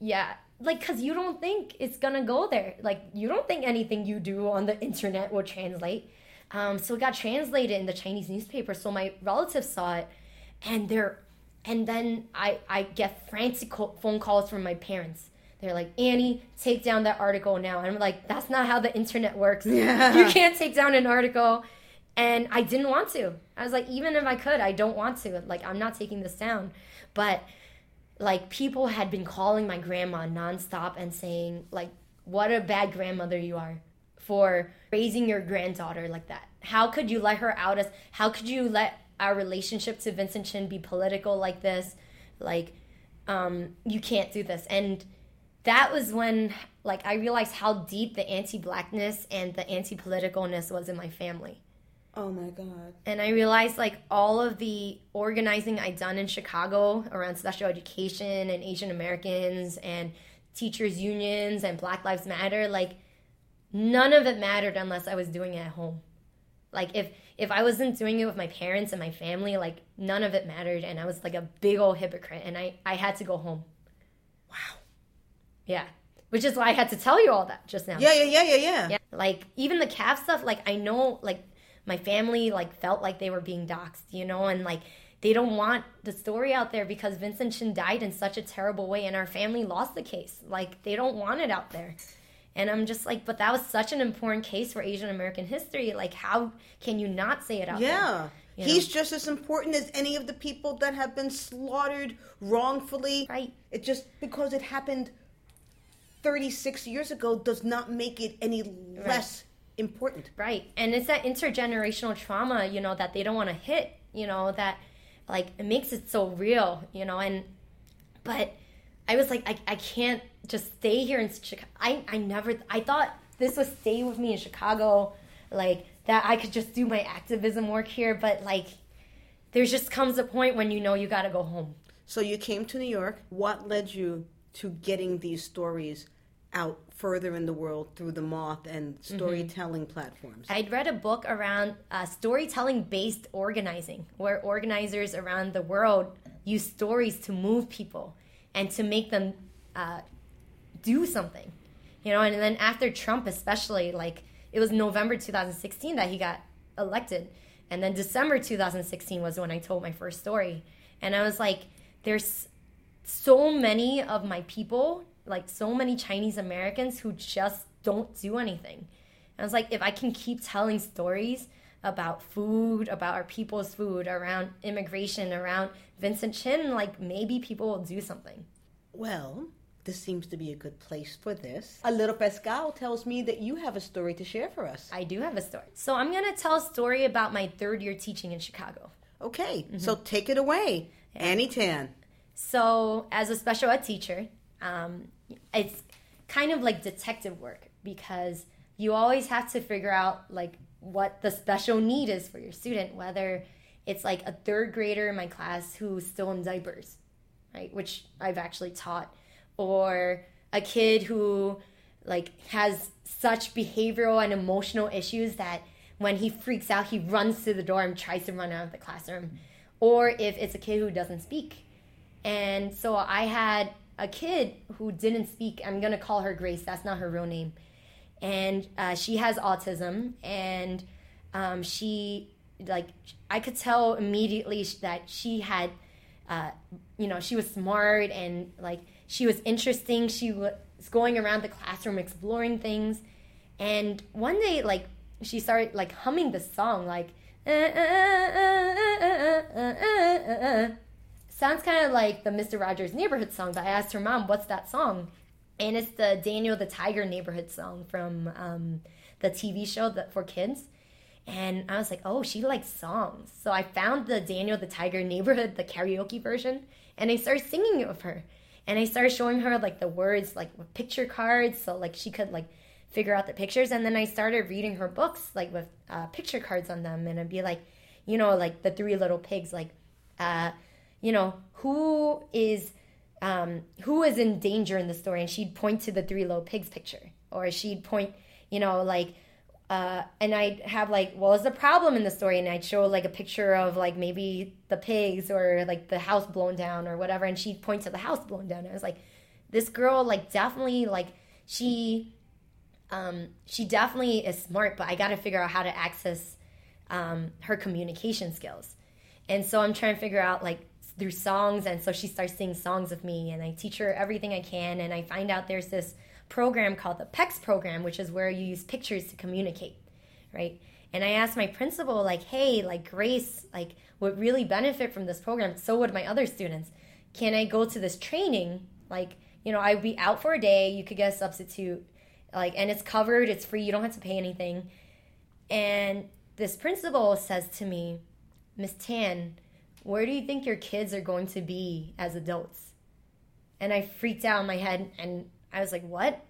Speaker 5: Yeah, like because you don't think it's gonna go there. Like you don't think anything you do on the internet will translate. Um, so it got translated in the Chinese newspaper. So my relatives saw it, and they're, and then I I get frantic phone calls from my parents. They're like, Annie, take down that article now. And I'm like, that's not how the internet works.
Speaker 2: Yeah.
Speaker 5: You can't take down an article. And I didn't want to. I was like, even if I could, I don't want to. Like, I'm not taking this down. But like people had been calling my grandma nonstop and saying like what a bad grandmother you are for raising your granddaughter like that how could you let her out as how could you let our relationship to vincent chin be political like this like um, you can't do this. And that was when like I realized how deep the anti-blackness and the anti-politicalness was in my family.
Speaker 2: Oh my god.
Speaker 5: And I realized like all of the organizing I'd done in Chicago around special education and Asian Americans and teachers unions and Black Lives Matter, like none of it mattered unless I was doing it at home. Like if if I wasn't doing it with my parents and my family, like none of it mattered and I was like a big old hypocrite and I I had to go home.
Speaker 2: Wow.
Speaker 5: Yeah. Which is why I had to tell you all that just now.
Speaker 2: Yeah, yeah, yeah, yeah, yeah.
Speaker 5: Yeah. Like even the Cav stuff, like I know like my family like felt like they were being doxxed, you know, and like they don't want the story out there because Vincent Chin died in such a terrible way and our family lost the case. Like they don't want it out there. And I'm just like, but that was such an important case for Asian American history. Like, how can you not say it out
Speaker 2: there?
Speaker 5: Yeah.
Speaker 2: He's
Speaker 5: know?
Speaker 2: just as important as any of the people that have been slaughtered wrongfully.
Speaker 5: Right.
Speaker 2: It just because it happened 36 years ago does not make it any less important.
Speaker 5: Right. And it's that intergenerational trauma, you know, that they don't want to hit, you know, that like it makes it so real, you know, and but I was like, I, I can't just stay here in Chicago. I, I never, I thought this would stay with me in Chicago, like that I could just do my activism work here, but like there just comes a point when you know you got to go home.
Speaker 2: So you came to New York. What led you to getting these stories out further in the world through the Moth and storytelling platforms?
Speaker 5: I'd read a book around uh, storytelling based organizing, where organizers around the world use stories to move people and to make them uh, do something. You know, and then after Trump, especially, like it was November 2016 that he got elected. And then December 2016 was when I told my first story. And I was like, there's so many of my people, like so many Chinese Americans who just don't do anything. And I was like, if I can keep telling stories about food, about our people's food, around immigration, around Vincent Chin, like maybe people will do something.
Speaker 2: Well, this seems to be a good place for this. A little Pascal tells me that you have a story to share for us.
Speaker 5: I do have a story. So I'm going to tell a story about my third year teaching in Chicago.
Speaker 2: Okay, mm-hmm. so take it away. Annie Tan.
Speaker 5: So, as a special ed teacher, um, it's kind of like detective work because you always have to figure out like what the special need is for your student, whether it's like a third grader in my class who's still in diapers, right, which I've actually taught, or a kid who like has such behavioral and emotional issues that when he freaks out, he runs to the door and tries to run out of the classroom, or if it's a kid who doesn't speak and so I had a kid who didn't speak. I'm going to call her Grace. That's not her real name. And uh, she has autism. And um, she, like, I could tell immediately that she had, uh, you know, she was smart and, like, she was interesting. She was going around the classroom exploring things. And one day, like, she started, like, humming this song, like, uh, uh, sounds kind of like the Mr. Rogers Neighborhood song, but I asked her mom, what's that song? And it's the Daniel the Tiger Neighborhood song from um, the TV show that for kids. And I was like, oh, she likes songs. So I found the Daniel the Tiger Neighborhood, the karaoke version, and I started singing it with her. And I started showing her like the words, like with picture cards, so like she could like figure out the pictures. And then I started reading her books, like with uh, picture cards on them, and I'd be like, you know, like the Three Little Pigs, like, uh, you know, who is um, who is in danger in the story, and she'd point to the three little pigs picture, or she'd point, you know, like, uh, and I'd have like, what was the problem in the story, and I'd show like a picture of like maybe the pigs or like the house blown down or whatever, and she'd point to the house blown down. And I was like, this girl like definitely like she, um, she definitely is smart, but I got to figure out how to access um, her communication skills, and so I'm trying to figure out like through songs and so she starts singing songs of me and i teach her everything i can and i find out there's this program called the PECS program which is where you use pictures to communicate right? And i asked my principal like hey like grace like would really benefit from this program? So would my other students. Can i go to this training? Like you know i'd be out for a day you could get a substitute like and it's covered it's free you don't have to pay anything. And this principal says to me miss tan where do you think your kids are going to be as adults? And I freaked out in my head and I was like, what?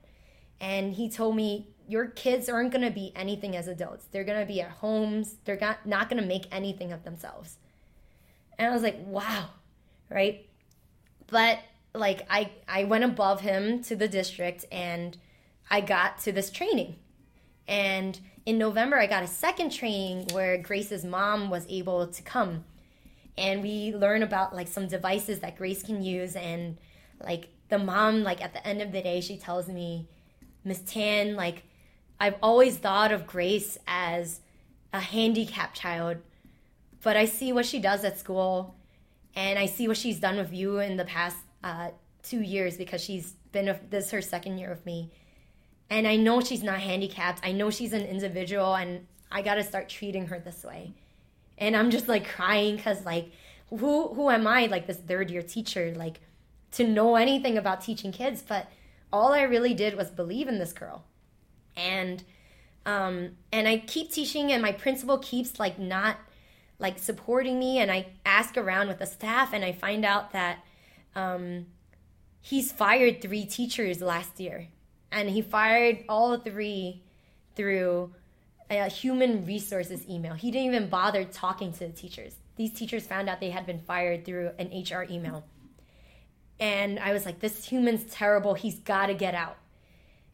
Speaker 5: And he told me, your kids aren't going to be anything as adults. They're going to be at homes. They're not, not going to make anything of themselves. And I was like, wow, right? But like I, I went above him to the district and I got to this training. And in November, I got a second training where Grace's mom was able to come. And we learn about like some devices that Grace can use. And like the mom, like at the end of the day, she tells me, Miss Tan, like I've always thought of Grace as a handicapped child, but I see what she does at school, and I see what she's done with you in the past uh, two years because she's been a, this is her second year with me, and I know she's not handicapped. I know she's an individual, and I got to start treating her this way. And I'm just like crying because like who who am I like this third year teacher like to know anything about teaching kids, but all I really did was believe in this girl. And um, and I keep teaching, and my principal keeps like not like supporting me, and I ask around with the staff, and I find out that um, he's fired three teachers last year, and he fired all three through a human resources email. He didn't even bother talking to the teachers. These teachers found out they had been fired through an HR email. And I was like, this human's terrible. He's got to get out.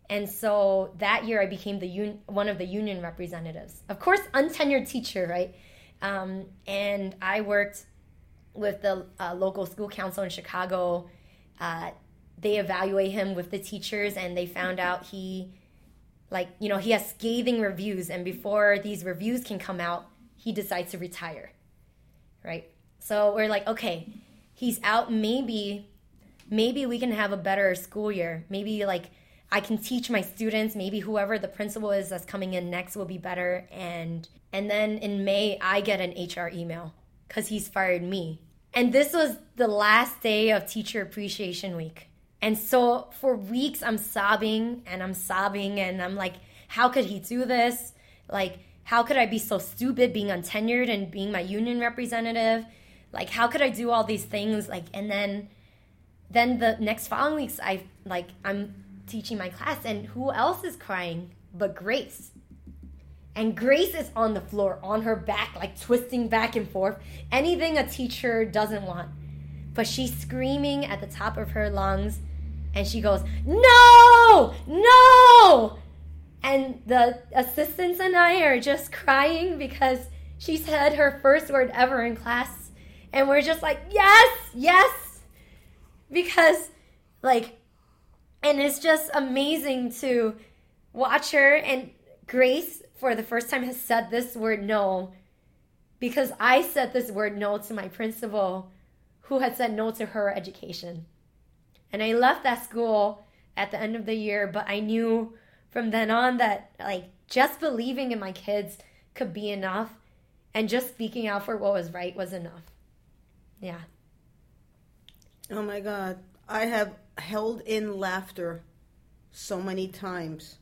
Speaker 5: And so that year, I became the un- one of the union representatives. Of course, untenured teacher, right? Um, and I worked with the uh, local school council in Chicago. Uh, they evaluate him with the teachers, and they found out he, like, you know, he has scathing reviews. And before these reviews can come out, he decides to retire, right? So we're like, okay, he's out. Maybe, maybe we can have a better school year. Maybe like I can teach my students, maybe whoever the principal is that's coming in next will be better and and then in May I get an HR email cuz he's fired me. And this was the last day of teacher appreciation week. And so for weeks I'm sobbing and I'm sobbing and I'm like how could he do this? Like how could I be so stupid being untenured and being my union representative? Like how could I do all these things like and then then the next following weeks I like I'm teaching my class, and who else is crying but Grace? And Grace is on the floor, on her back, like twisting back and forth. Anything a teacher doesn't want. But she's screaming at the top of her lungs, and she goes, No! No! And the assistants and I are just crying because she said her first word ever in class. And we're just like, Yes, yes! Because, like, and it's just amazing to watch her and Grace for the first time has said this word no because I said this word no to my principal who had said no to her education. And I left that school at the end of the year, but I knew from then on that like just believing in my kids could be enough and just speaking out for what was right was enough. Yeah.
Speaker 2: Oh my god. I have held in laughter so many times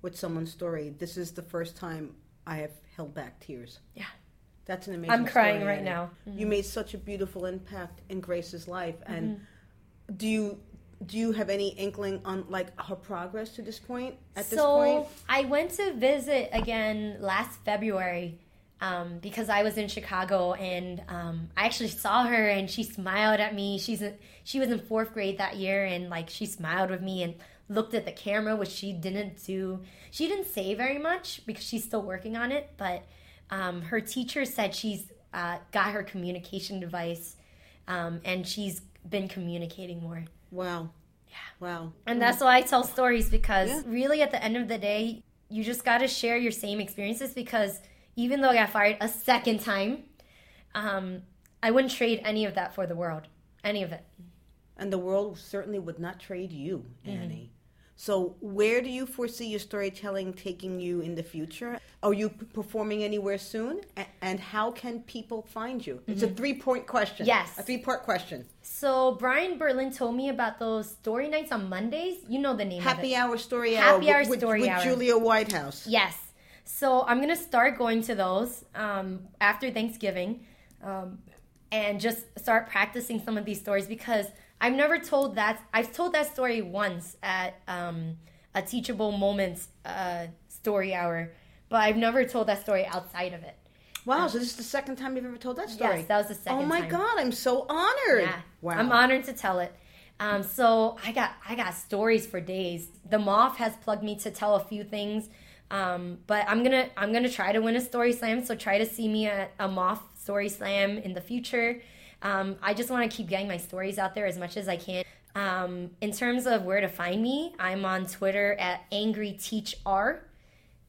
Speaker 2: with someone's story. This is the first time I have held back tears.
Speaker 5: Yeah.
Speaker 2: That's an amazing
Speaker 5: I'm crying right now. Mhm.
Speaker 2: You made such a beautiful impact in Grace's life and
Speaker 5: Mm-hmm.
Speaker 2: do you do you have any inkling on like her progress to this point at this
Speaker 5: so
Speaker 2: point?
Speaker 5: I went to visit again last February um, because I was in Chicago and um, I actually saw her and she smiled at me. She's a, she was in fourth grade that year and like she smiled with me and looked at the camera, which she didn't do. She didn't say very much because she's still working on it, but um, her teacher said she's uh, got her communication device um, and she's been communicating more.
Speaker 2: Wow. Yeah. Wow.
Speaker 5: And that's why I tell stories because
Speaker 2: Yeah.
Speaker 5: really at the end of the day, you just got to share your same experiences because even though I got fired a second time, um, I wouldn't trade any of that for the world. Any of it.
Speaker 2: And the world certainly would not trade you,
Speaker 5: Mm-hmm.
Speaker 2: Annie. So, where do you foresee your storytelling taking you in the future? Are you p- performing anywhere soon? A- and how can people find you? It's a three point question.
Speaker 5: Mm-hmm. Yes.
Speaker 2: A three part question.
Speaker 5: So Brian Berlin told me about those story nights on Mondays. You know the name of it.
Speaker 2: Happy Hour Story
Speaker 5: Happy
Speaker 2: Hour
Speaker 5: Hour
Speaker 2: with, with-
Speaker 5: Story
Speaker 2: with
Speaker 5: Hour.
Speaker 2: Julia Whitehouse.
Speaker 5: Yes. So I'm gonna start going to those um, after Thanksgiving, um, and just start practicing some of these stories because I've never told that. I've told that story once at um, a Teachable Moments uh, story hour, but I've never told that story outside of it.
Speaker 6: Wow, so this is the second time you've ever told that story?
Speaker 5: Yes, that was the second
Speaker 6: Oh my
Speaker 5: time.
Speaker 6: god, I'm so honored.
Speaker 5: Yeah,
Speaker 6: Wow.
Speaker 5: I'm honored to tell it. Um, so I got I got stories for days. The Moth has plugged me to tell a few things, um, but I'm gonna I'm gonna try to win a story slam. So try to see me at a Moth story slam in the future. Um, I just want to keep getting my stories out there as much as I can. Um, in terms of where to find me, I'm on Twitter at Angry Teach R.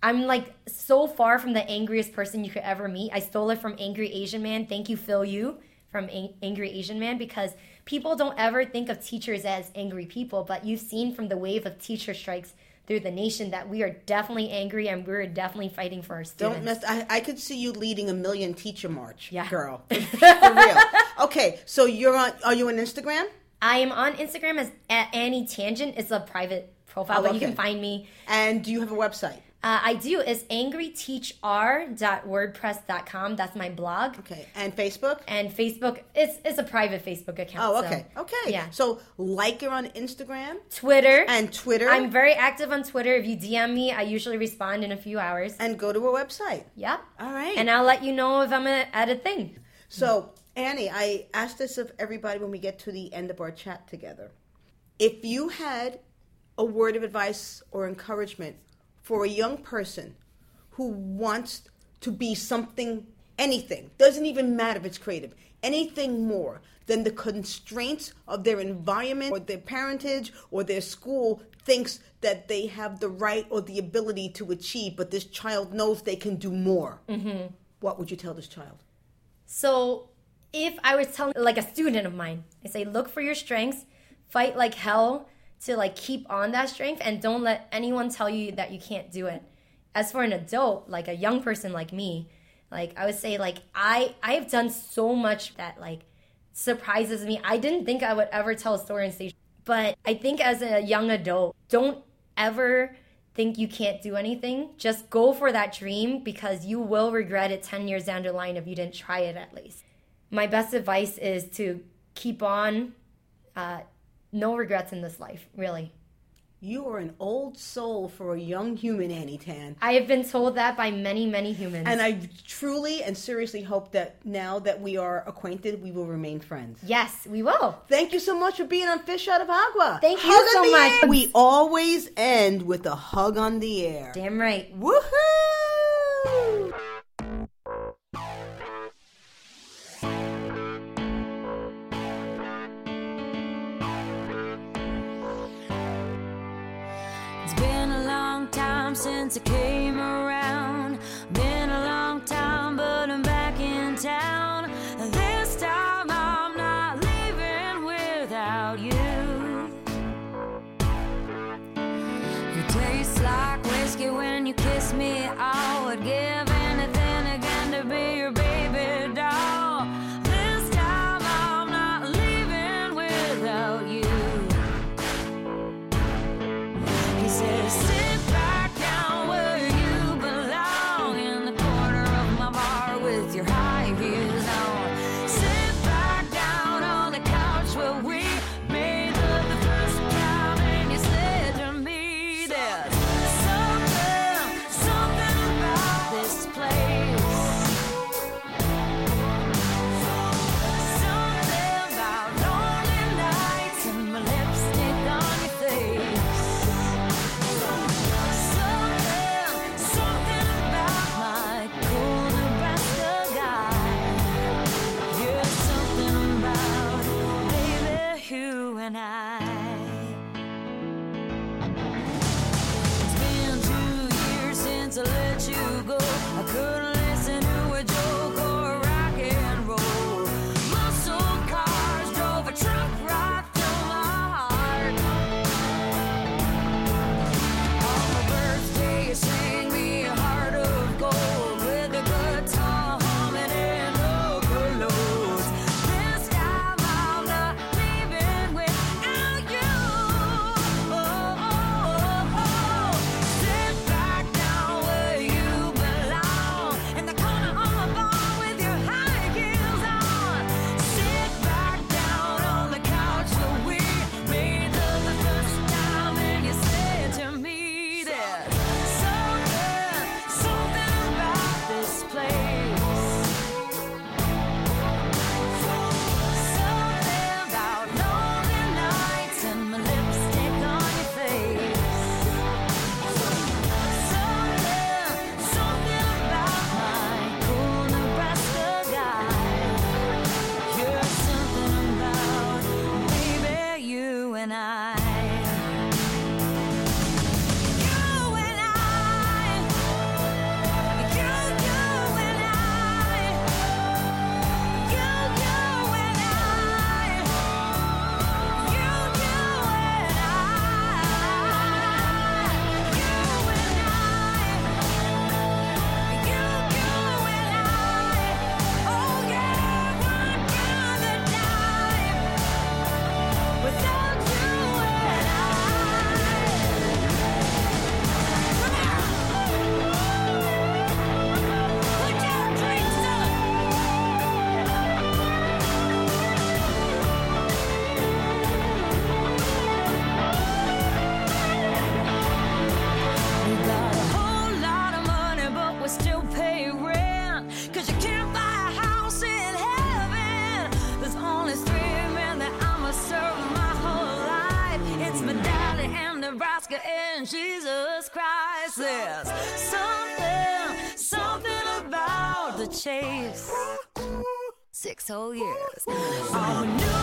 Speaker 5: I'm like so far from the angriest person you could ever meet. I stole it from Angry Asian Man. Thank you, Phil Yu from Ang- Angry Asian Man because people don't ever think of teachers as angry people, but you've seen from the wave of teacher strikes through the nation that we are definitely angry and we're definitely fighting for our students.
Speaker 6: Don't mess. I, I could see you leading a million teacher march,
Speaker 5: Yeah.
Speaker 6: girl. For, for real. Okay, so you're on. Are you on Instagram?
Speaker 5: I am on Instagram as at Annie Tangent. It's a private profile,
Speaker 6: Oh,
Speaker 5: but you can find me.
Speaker 6: And do you have a website?
Speaker 5: Uh, I do. is angryteachr.wordpress.com. That's my blog.
Speaker 6: Okay, and Facebook.
Speaker 5: And Facebook, it's it's a private Facebook account.
Speaker 6: Oh,
Speaker 5: so,
Speaker 6: okay, okay.
Speaker 5: Yeah.
Speaker 6: So like her on Instagram
Speaker 5: Twitter.
Speaker 6: and Twitter,
Speaker 5: I'm very active on Twitter. If you DM me, I usually respond in a few hours.
Speaker 6: and go to her website.
Speaker 5: Yep.
Speaker 6: All right.
Speaker 5: And I'll let you know if I'm gonna add a thing.
Speaker 6: So, Annie, I asked this of everybody when we get to the end of our chat together. If you had a word of advice or encouragement for a young person who wants to be something, anything, doesn't even matter if it's creative, anything more than the constraints of their environment or their parentage or their school thinks that they have the right or the ability to achieve, but this child knows they can do more, mm-hmm. what would you tell this child?
Speaker 5: So if I was telling like a student of mine, I say look for your strengths, fight like hell to like keep on that strength and don't let anyone tell you that you can't do it. As for an adult, like a young person like me, like I would say like I I have done so much that like surprises me. I didn't think I would ever tell a story on stage. But I think as a young adult, don't ever think you can't do anything. Just go for that dream because you will regret it 10 years down the line if you didn't try it at least. My best advice is to keep on, uh, no regrets in this life, really.
Speaker 6: You are an old soul for a young human, Annie Tan.
Speaker 5: I have been told that by many, many humans.
Speaker 6: And I truly and seriously hope that now that we are acquainted, we will remain friends.
Speaker 5: yes, we will.
Speaker 6: Thank you so much for being on Fish Out of Agua.
Speaker 5: Thank you
Speaker 6: Hug on
Speaker 5: so much.
Speaker 6: air. We always end with a hug on the air.
Speaker 5: Damn right.
Speaker 6: Woohoo! Six whole years.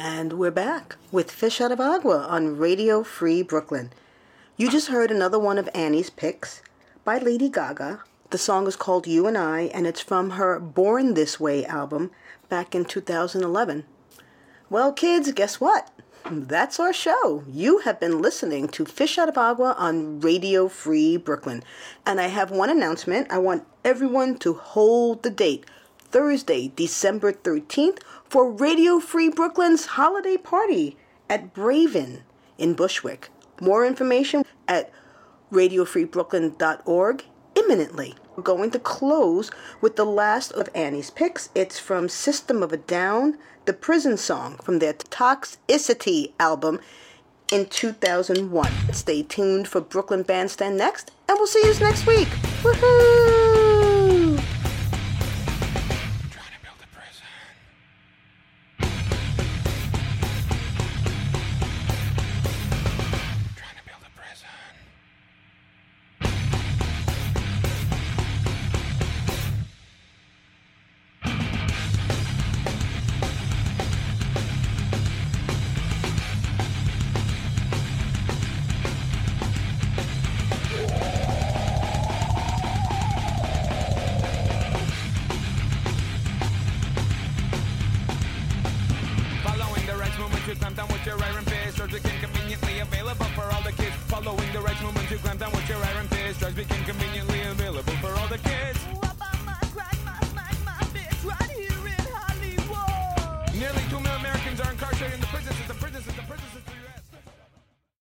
Speaker 6: And
Speaker 2: we're back with Fish Out of Agua on Radio Free Brooklyn. You just heard another one of Annie's picks by Lady Gaga. The song is called You and I, and it's from her Born This Way album back in 2011. Well, kids, guess what? That's our show. You have been listening to Fish Out of Agua on Radio Free Brooklyn. And I have one announcement. I want everyone to hold the date Thursday, December 13th, for Radio Free Brooklyn's holiday party at Braven in Bushwick. More information at radiofreebrooklyn.org imminently. We're going to close with the last of Annie's picks. It's from System of a Down, the prison song from their Toxicity album in 2001. Stay tuned for Brooklyn Bandstand next, and we'll see you next week. Woohoo!